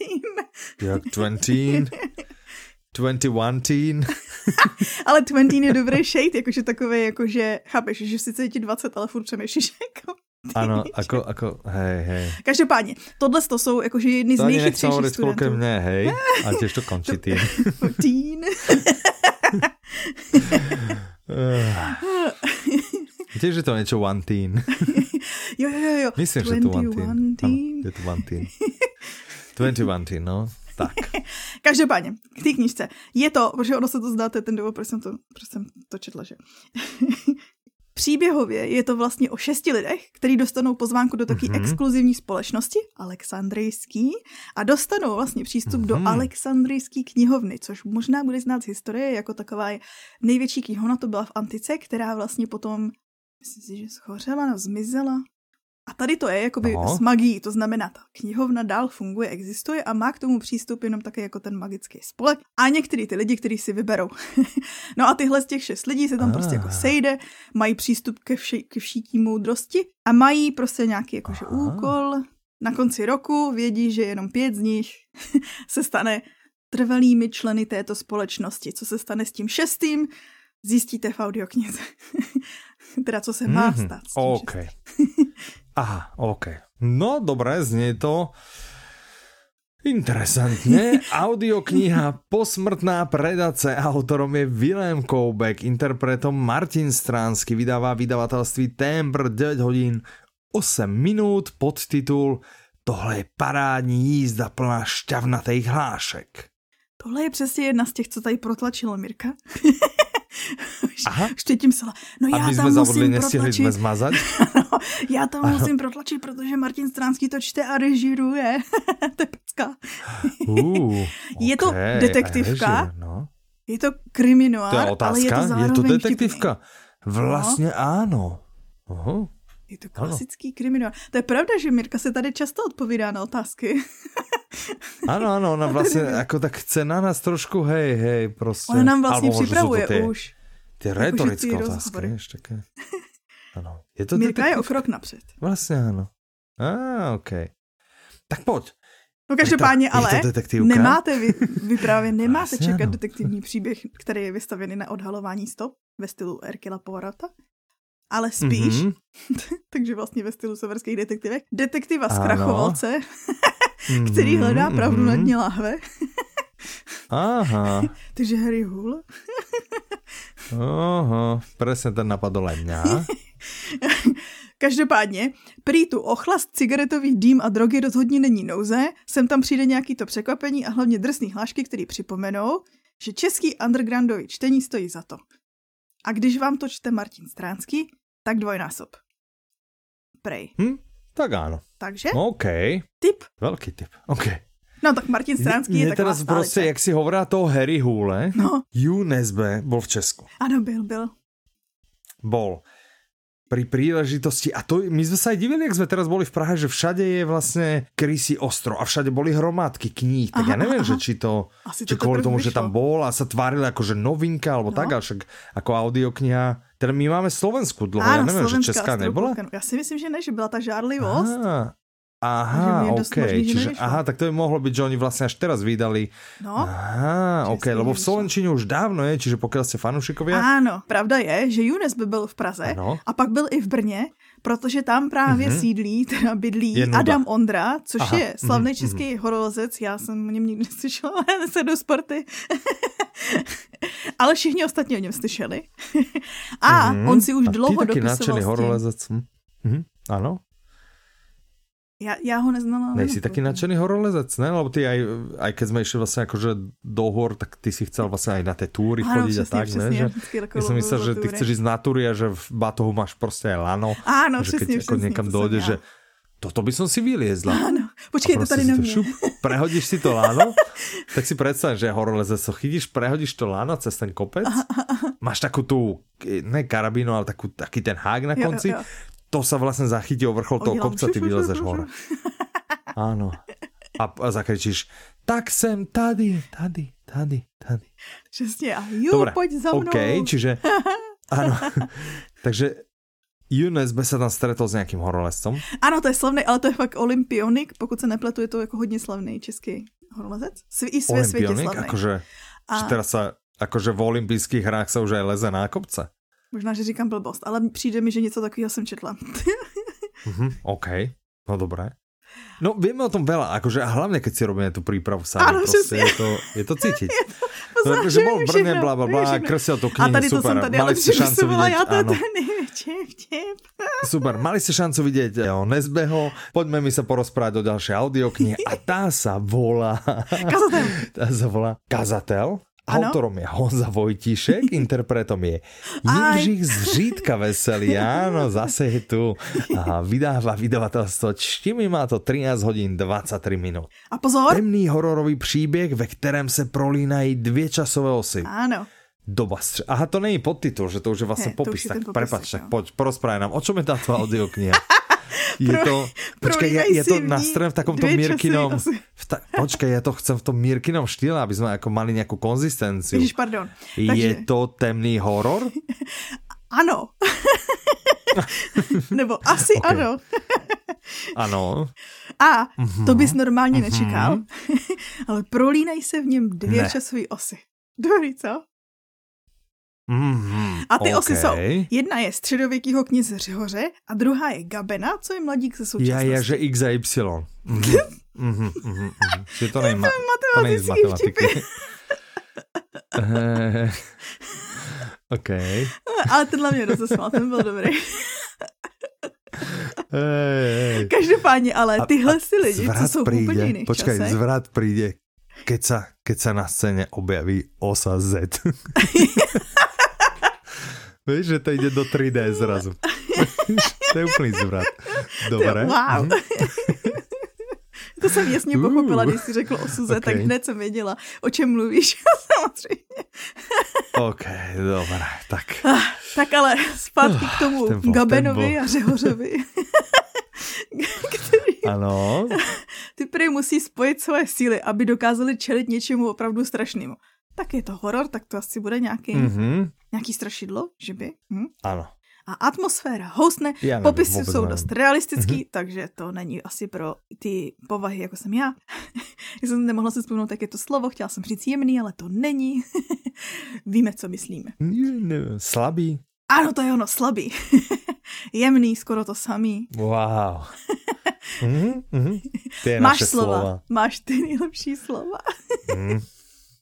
Jak 20. 21 teen. ale 20 je dobrý shade, jakože takový, jakože, chápeš, že sice je ti 20, ale furt přemýšlíš jako ano, jako, jako, hej, hej. Každopádně, tohle to jsou jakože jedny z nejchytřejších studentů. To mě, hej, a těž to končí teen. teen. Víte, že to je něco one teen. jo, jo, jo. Myslím, že to one teen. teen. je to one teen. 21 teen, no. Tak. Každopádně, k té knižce. Je to, protože ono se to zdáte ten důvod, proč jsem to, proč jsem to četla, že? Příběhově je to vlastně o šesti lidech, kteří dostanou pozvánku do taky mm-hmm. exkluzivní společnosti, Alexandrijský, a dostanou vlastně přístup mm-hmm. do mhm. Alexandrijské knihovny, což možná bude znát z historie jako taková největší knihovna, to byla v Antice, která vlastně potom, myslím si, že schořela, no, zmizela, a tady to je jakoby no. s magií, to znamená, ta knihovna dál funguje, existuje a má k tomu přístup jenom také jako ten magický spolek a některý ty lidi, kteří si vyberou. no a tyhle z těch šest lidí se tam ah. prostě jako sejde, mají přístup ke, vši, ke všítí moudrosti a mají prostě nějaký jakože úkol. Na konci roku vědí, že jenom pět z nich se stane trvalými členy této společnosti. Co se stane s tím šestým, zjistíte v audioknize. teda co se má mm-hmm. stát. OK. Aha, OK. No, dobré, znie to interesantne. Audiokniha Posmrtná predace. Autorom je Wilhelm Koubek, interpretom Martin Stránsky, vydává vydavatelství Tembr 9 hodín 8 minút, podtitul Tohle je parádní jízda plná šťavnatých hlášek. Tohle je přesně jedna z těch, co tady protlačilo Mirka. Aha. Teď psala, no já tam musím protlačit. jsme zmazat. no, já tam ano. musím protlačit, protože Martin Stránský to čte a režíruje. to je pecka. uh, je to detektivka, režir, no. je to kriminoár, to je otázka. ale je to zároveň Je to detektivka. Vtipný. Vlastně no. ano. Aha. Je to klasický ano. kriminál. To je pravda, že Mirka se tady často odpovídá na otázky. ano, ano, ona vlastně jako tak chce na nás trošku, hej, hej, prostě. Ona nám vlastně připravuje ty, už. Ty retorické jako, otázky, víš, také. Ano. Je to Mirka je o krok napřed. Vlastně ano. A, ah, OK. Tak pojď. No každopádně, ale nemáte vy, vy právě nemáte vlastně čekat ano. detektivní příběh, který je vystavený na odhalování stop ve stylu Erkila Poirota, ale spíš, mm-hmm. takže vlastně ve stylu severských detektivek, detektiva z Krachovalce, který hledá pravdu mm-hmm. na dně lahve. Aha. takže Harry Hull. Aha, presne ten napadl len mňa. Každopádně, prý tu ochlast cigaretový dým a drogy rozhodně není nouze, sem tam přijde nějaký to překvapení a hlavně drsný hlášky, který připomenou, že český undergroundový čtení stojí za to. A když vám to čte Martin Stránský, tak dvojnásob. Prej. Hm, tak áno. Takže? OK. Tip. Veľký tip. OK. No tak Martin Stránský je taková teraz prostě, jak si hovorila toho Harry Hule, no. UNSB bol v Česku. Ano, byl, byl. Bol pri príležitosti, a to my sme sa aj divili, jak sme teraz boli v Prahe, že všade je vlastne Krysy ostro a všade boli hromádky kníh, tak aha, ja neviem, aha. že či to, Asi či to kvôli tomu, vyšlo. že tam bol a sa tvárili ako že novinka, alebo no. tak, ale však ako audiokniha, teda my máme Slovensku dlho, Áno, ja neviem, že Česká nebola? Ja si myslím, že ne, že byla ta žárlivost. Aha. Aha, OK. Možný, Čiže, aha, tak to by mohlo byť, že oni vlastne až teraz vydali. No. Aha, OK, lebo v Slovenčine už dávno je, čiže pokiaľ ste fanúšikovia. Áno, pravda je, že Junes by byl v Praze ano. a pak byl i v Brně, protože tam právě mm-hmm. sídlí, teda bydlí Adam Ondra, což Aha. je slavný mm-hmm. český horolezec, já jsem o něm nikdy neslyšela, nesedu sporty. Ale všichni ostatní o něm slyšeli. a mm-hmm. on si už a dlouho dopisoval horolezec. Mm-hmm. Ano. Já, já ho neznala. Nejsi taky nadšený horolezec, ne? Lebo ty aj, aj keď sme išli vlastne akože do hor, tak ty si chcel vlastne aj na tie túry ano, chodiť přesně, a tak, přesně, ne? Že, ja som myslel, že ty chceš ísť na túry a že v batohu máš prostě aj lano. Áno, že keď přesně, niekam dojde, že toto by som si vyliezla. Áno, počkej, to tady na. Šup, prehodíš si to láno, tak si predstav, že horolezec so chytíš, prehodíš to láno cez ten kopec, aha, aha. máš takú tú, ne karabínu, ale takú, taký ten hák na konci, jo, jo. To sa vlastne zachytí o vrchol toho kopca, ty vylezeš hore. Áno. A, a zakričíš, tak jsem tady, tady, tady, tady. Přesně, a ju, Dobre, pojď za mnou. OK, čiže, áno. Takže UNSB se tam stretol s nějakým horolezcem. Ano, to je slavný, ale to je fakt olympionik, pokud se nepletu, je to jako hodně slavný český horolezec. Sv- I své světě slavný. Akože, a... teraz sa, akože v olympijských hrách se už aj leze na kopce. Možná, že říkám blbost, ale přijde mi, že něco takového jsem četla. mm-hmm, OK, no dobré. No vieme o tom veľa, akože a hlavne keď si robíme tú prípravu sami, Áno, proste, je to, je to cítiť. je to, no, že bol v Brne, bla, bla, bla, kresil tú knihu, super. To som tady, mali ste šancu vidieť, ja to áno. vtip. Super, mali ste šancu vidieť o Nezbeho, poďme mi sa porozprávať o ďalšej audioknihe a tá sa volá... Kazatel. Tá sa volá Kazatel Autorom je Honza Vojtíšek, interpretom je Jindřich Zřídka Veselý, áno, zase je tu. A vydáva vydavateľstvo Čtimi, má to 13 hodín 23 minut. A pozor! Temný hororový příběh, ve kterém se prolínají dvě časové osy. Áno. Doba stře... Aha, to není podtitul, že to už je vlastně he, popis, tak prepač, tak poď, porozprávaj nám, o čom je táto audiokniha? je to, počkej, je, je to nastrojím v takomto Mirkinom, v ta, počkej, ja to chcem v tom Mirkinom štýle, aby sme ako mali nejakú konzistenciu. Ježiš, pardon. Je Takže... to temný horor? ano. Nebo asi okay. ano. ano. A to bys mhm. normálně mm-hmm. nečekal, ale prolínají se v něm dvě ne. časové osy. Dobrý, co? Mm-hmm, a ty okay. osy jsou, jedna je středověkýho kněze Řehoře a druhá je Gabena, co je mladík ze současnosti. Já, já, že X a Y. Mm-hmm, mm-hmm, mm-hmm, Že to nejma, to nejde z matematiky. OK. Ale tenhle mě rozesmál, ten byl dobrý. Hey, Každopádně, ale tyhle a, si lidi, co jsou príde, úplně jiných Počkej, časech. zvrat přijde, keď sa, keď sa na scéně objaví osa Z. Víš, že to jde do 3D zrazu. to je úplný zvrat. Dobré. Wow. Mhm. To jsem jasně pochopila, když jsi řekl o Suze, okay. tak hned jsem věděla, o čem mluvíš, samozřejmě. OK, dobré, tak. Ah, tak ale zpátky k tomu tempo, Gabenovi tempo. a Řehořovi. který... Ano. Ty prý musí spojit svoje síly, aby dokázali čelit něčemu opravdu strašnému. Tak je to horor, tak to asi bude nějaký, mm-hmm. Nějaký strašidlo, že by? Hm? Ano a atmosféra houstne. Ja Popisy jsou nevím. dost realistický, mm-hmm. takže to není asi pro ty povahy, jako jsem já. já jsem nemohla si vzpomenout, jak je to slovo, chtěla jsem říct jemný, ale to není. Víme, co myslíme. Slabý. Ano, to je ono, slabý. Jemný, skoro to samý. Wow. mm-hmm, mm-hmm. Máš slova. slova. Máš ty nejlepší slova. mm.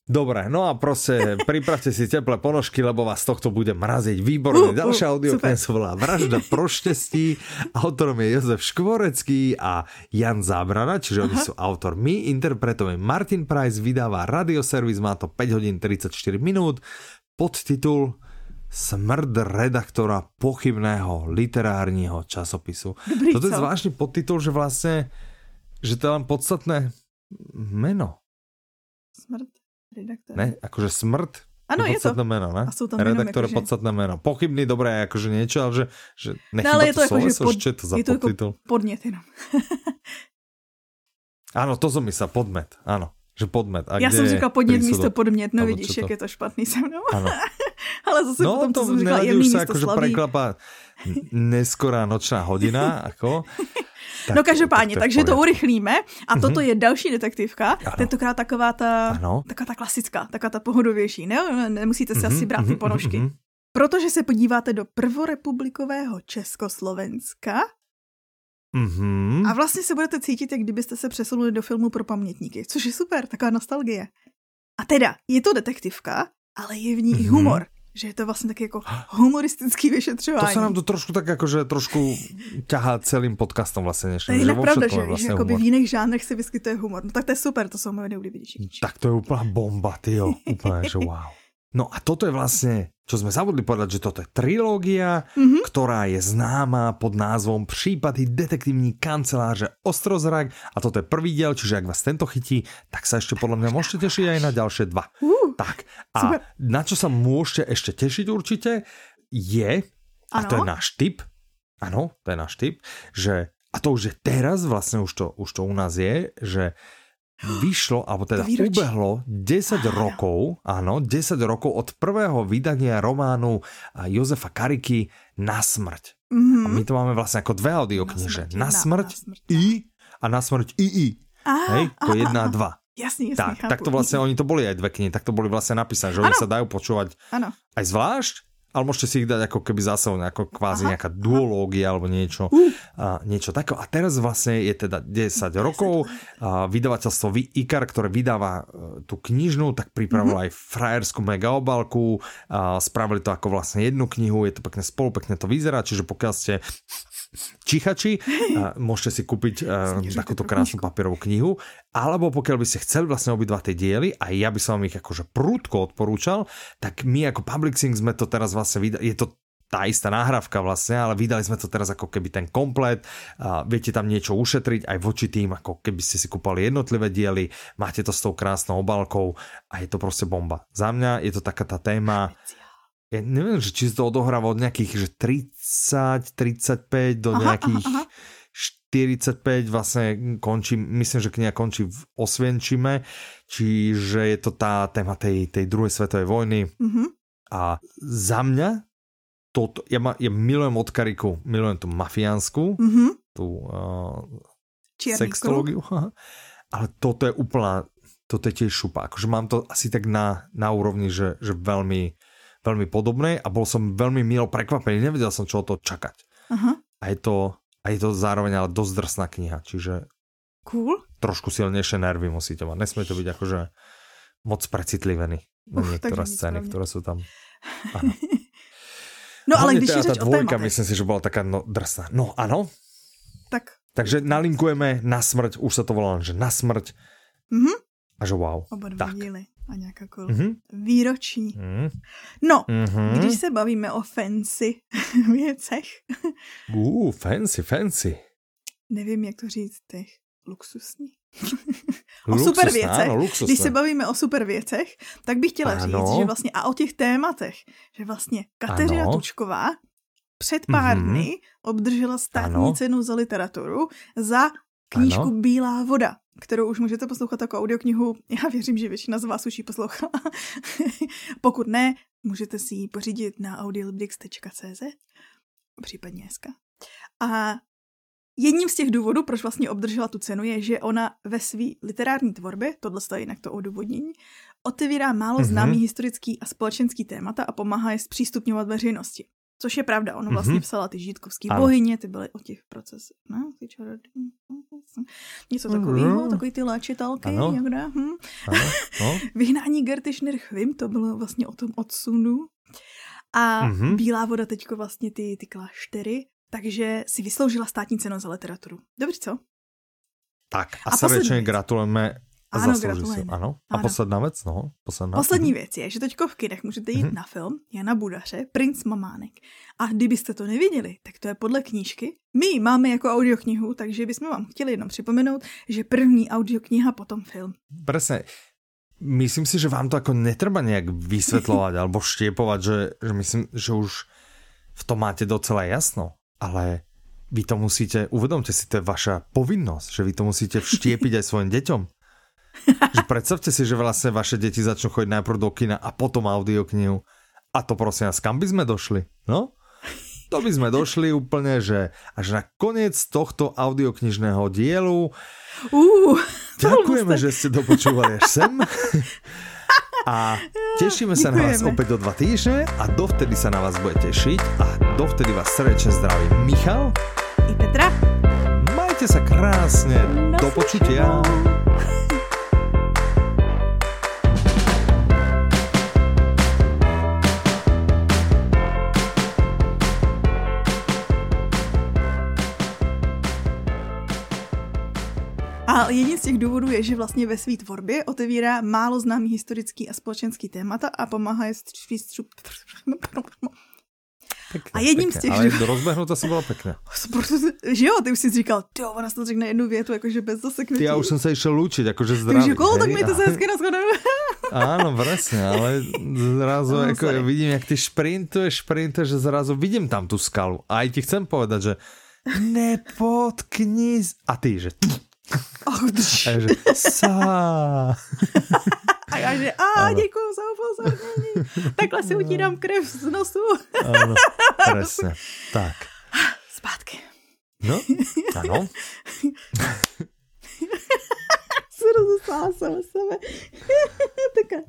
Dobre, no a proste pripravte si teplé ponožky, lebo vás tohto bude mraziť. Výborné. Uh, uh, Ďalšia audio sa volá Vražda proštestí. Autorom je Jozef Škvorecký a Jan Zábrana, čiže Aha. oni sú autormi. Interpretujeme Martin Price, vydáva radioservis, má to 5 hodín 34 minút. Podtitul Smrd redaktora pochybného literárního časopisu. Dobrý, Toto je zvláštny podtitul, že vlastne, že to je len podstatné meno. Smrt redaktor. Ne, akože smrt Ano, je to. Meno, ne? A jsou tam Redaktor je podstatné meno. Pochybný, dobré, akože niečo, ale že, že no, ale je to, jako, že pod, to za je to podtitul? Jako podnět jenom. Áno, to som myslel, podmet, áno. Že podmet. A Já jsem říkal podnět místo podmět, no vidíš, jak je to špatný se mnou. Ano. ale zase no, potom, to jsem říkal, jemný místo akože preklapa neskorá nočná hodina, ako. Tak, no každopádně, tak takže to urychlíme. A mm-hmm. toto je další detektivka. Ano. Tentokrát taková ta, ano. taková ta klasická, taková ta pohodovější. Ne, nemusíte si mm-hmm, asi brát mm-hmm, ty ponožky. Mm-hmm. Protože se podíváte do prvorepublikového Československa, Mm-hmm. A vlastně se budete cítit, jak kdybyste se přesunuli do filmu pro pamětníky, což je super, taková nostalgie. A teda, je to detektivka, ale je v ní mm-hmm. i humor že je to vlastně taky jako humoristický vyšetřování. To se nám to trošku tak jakože trošku ťahá celým podcastom vlastně. Než, to je jinak pravda, že, vlastně že v jiných žánrech se vyskytuje humor. No tak to je super, to jsou moje nejoblíbenější. Tak to je úplná bomba, ty jo. Úplně, že wow. No a toto je vlastně čo sme zabudli povedať, že toto je trilógia, mm-hmm. ktorá je známa pod názvom Případy detektívní kanceláře Ostrozrak a toto je prvý diel, čiže ak vás tento chytí, tak sa ešte podľa mňa môžete tešiť aj na ďalšie dva. Uh, tak a super. na čo sa môžete ešte tešiť určite je, ano. a to je náš tip, ano, to je náš tip, že a to už je teraz, vlastne už to, už to u nás je, že vyšlo, alebo teda ubehlo 10 áno. rokov, áno, 10 rokov od prvého vydania románu Jozefa Kariky Na smrť. Mm-hmm. A my to máme vlastne ako dve audiokniže. Na smrť, na smrť, na smrť i a Na smrť i i. Aha, Hej, to je jedna a dva. Jasný, jasný, tak, tak to vlastne, oni to boli aj dve knihy, tak to boli vlastne napísané, že ano. oni sa dajú počúvať ano. aj zvlášť, ale môžete si ich dať ako keby zase ako kvázi aha, nejaká duológia alebo niečo, uh. a, niečo také. A teraz vlastne je teda 10 rokov, a vydavateľstvo Ikar, ktoré vydáva e, tú knižnú, tak pripravilo uh-huh. aj frajerskú mega obalku, a spravili to ako vlastne jednu knihu, je to pekne spolu, pekne to vyzerá, čiže pokiaľ ste čichači, môžete si kúpiť takúto krásnu papierovú knihu, alebo pokiaľ by ste chceli vlastne obidva tie diely, a ja by som vám ich akože prúdko odporúčal, tak my ako Public sme to teraz vlastne vydali, je to tá istá náhrávka vlastne, ale vydali sme to teraz ako keby ten komplet, a viete tam niečo ušetriť aj voči tým, ako keby ste si kúpali jednotlivé diely, máte to s tou krásnou obalkou a je to prostě bomba. Za mňa je to taká tá téma, ja neviem, že či to odohráva od nejakých že 30, 35 do aha, nejakých aha, aha. 45 vlastne končí, myslím, že kniha končí v Osvienčime, čiže je to tá téma tej, tej druhej svetovej vojny. Mm-hmm. A za mňa toto, ja, ma, ja milujem od Kariku, milujem tú mafiánsku, mm-hmm. tú uh, sextológiu, ale toto je úplná, toto je tiež šupa. Akože mám to asi tak na, na úrovni, že, že veľmi veľmi podobné a bol som veľmi milo prekvapený, nevedel som, čo o to čakať. Uh-huh. A je to, a je to zároveň ale dosť drsná kniha, čiže cool. trošku silnejšie nervy musíte mať. Nesmie to byť akože moc precitlivení na Uf, niektoré scény, ktoré sú tam. no ale když je řeč dvojka, myslím si, že bola taká no, drsná. No ano. Tak. Takže nalinkujeme na smrť, už se to volá, že na smrť. Mhm. A že wow. Oba dva tak. díly a nějaká kol. Mm-hmm. Výroční. Mm. No, mm-hmm. když se bavíme o fancy věcech. uh, fancy, fancy. Nevím, jak to říct, těch luxusní. o super věcech. Ano, Když se bavíme o super věcech, tak bych chtěla ano. říct, že vlastně a o těch tématech, že vlastně Kateřina ano. Tučková před pár mm-hmm. dny obdržela státní ano. cenu za literaturu za knížku ano. Bílá voda, kterou už můžete poslouchat jako audioknihu. Já věřím, že většina z vás už ji poslouchala. Pokud ne, můžete si ji pořídit na audiolibrix.cz případně dneska. A jedním z těch důvodů, proč vlastně obdržela tu cenu, je, že ona ve své literární tvorbě, tohle je jinak to odůvodnění, otevírá málo mm-hmm. známý historický a společenský témata a pomáhá je zpřístupňovat veřejnosti. Což je pravda, ono vlastně mm-hmm. psala ty žítkovský ano. bohyně, ty byly o těch procesech, no, ty něco takového, mm. takový ty léčitelky, ano. někde. Hm. Ano. No. Vyhnání Gerty Schnirchvim, to bylo vlastně o tom odsunu. A mm-hmm. Bílá voda teďko vlastně ty, ty kláštery, takže si vysloužila státní cenu za literaturu. Dobře, co? Tak a, a srdečně gratulujeme ano, gratulujeme. Ano. A ano. posledná věc, no. Posledná. Poslední mhm. věc je, že teďko v kinech můžete jít mm-hmm. na film Jana Budaře, Princ Mamánek. A kdybyste to neviděli, tak to je podle knížky. My máme jako audioknihu, takže bychom vám chtěli jenom připomenout, že první audiokniha, potom film. Presne. Myslím si, že vám to jako netreba nějak vysvětlovat alebo štiepovat, že, že myslím, že už v tom máte docela jasno, ale vy to musíte, uvedomte si, to je vaša povinnosť, že vy to musíte vštiepiť aj svojim deťom že predstavte si, že vlastne vaše deti začnú chodiť najprv do kina a potom audioknihu. A to prosím vás, kam by sme došli? No? To by sme došli úplne, že až na koniec tohto audioknižného dielu. Uh, Ďakujeme, že ste dopočúvali až sem. A tešíme sa Ďakujeme. na vás opäť do dva týždne a dovtedy sa na vás bude tešiť a dovtedy vás srdečne zdraví Michal i Petra. Majte sa krásne. Do počutia. A jedním z těch důvodů je, že vlastně ve své tvorbě otevírá málo známý historický a společenský témata a pomáhá je střup... Pěkně, a jedním pěkně, z těch... Ale do rozběhnu to se bylo pěkně. že jo, ty už jsi říkal, jo, ona to řekne jednu větu, jakože bez zaseknutí. Já už jsem se išel lúčit, jakože zdraví. Takže kolo, tak mi to se hezky naschodeme. Áno, presne, ale zrazu no, jako vidím, jak ty šprintuješ, šprintuješ, že zrazu vidím tam tu skalu. A aj ti chcem povedať, že nepotkni... A ty, že Oh, a já že, sa. A já že, a děkuji za upozornění. Takhle si utírám krev z nosu. ano, presne. Tak. Zpátky. No, ano. se rozeslála sama sebe. tak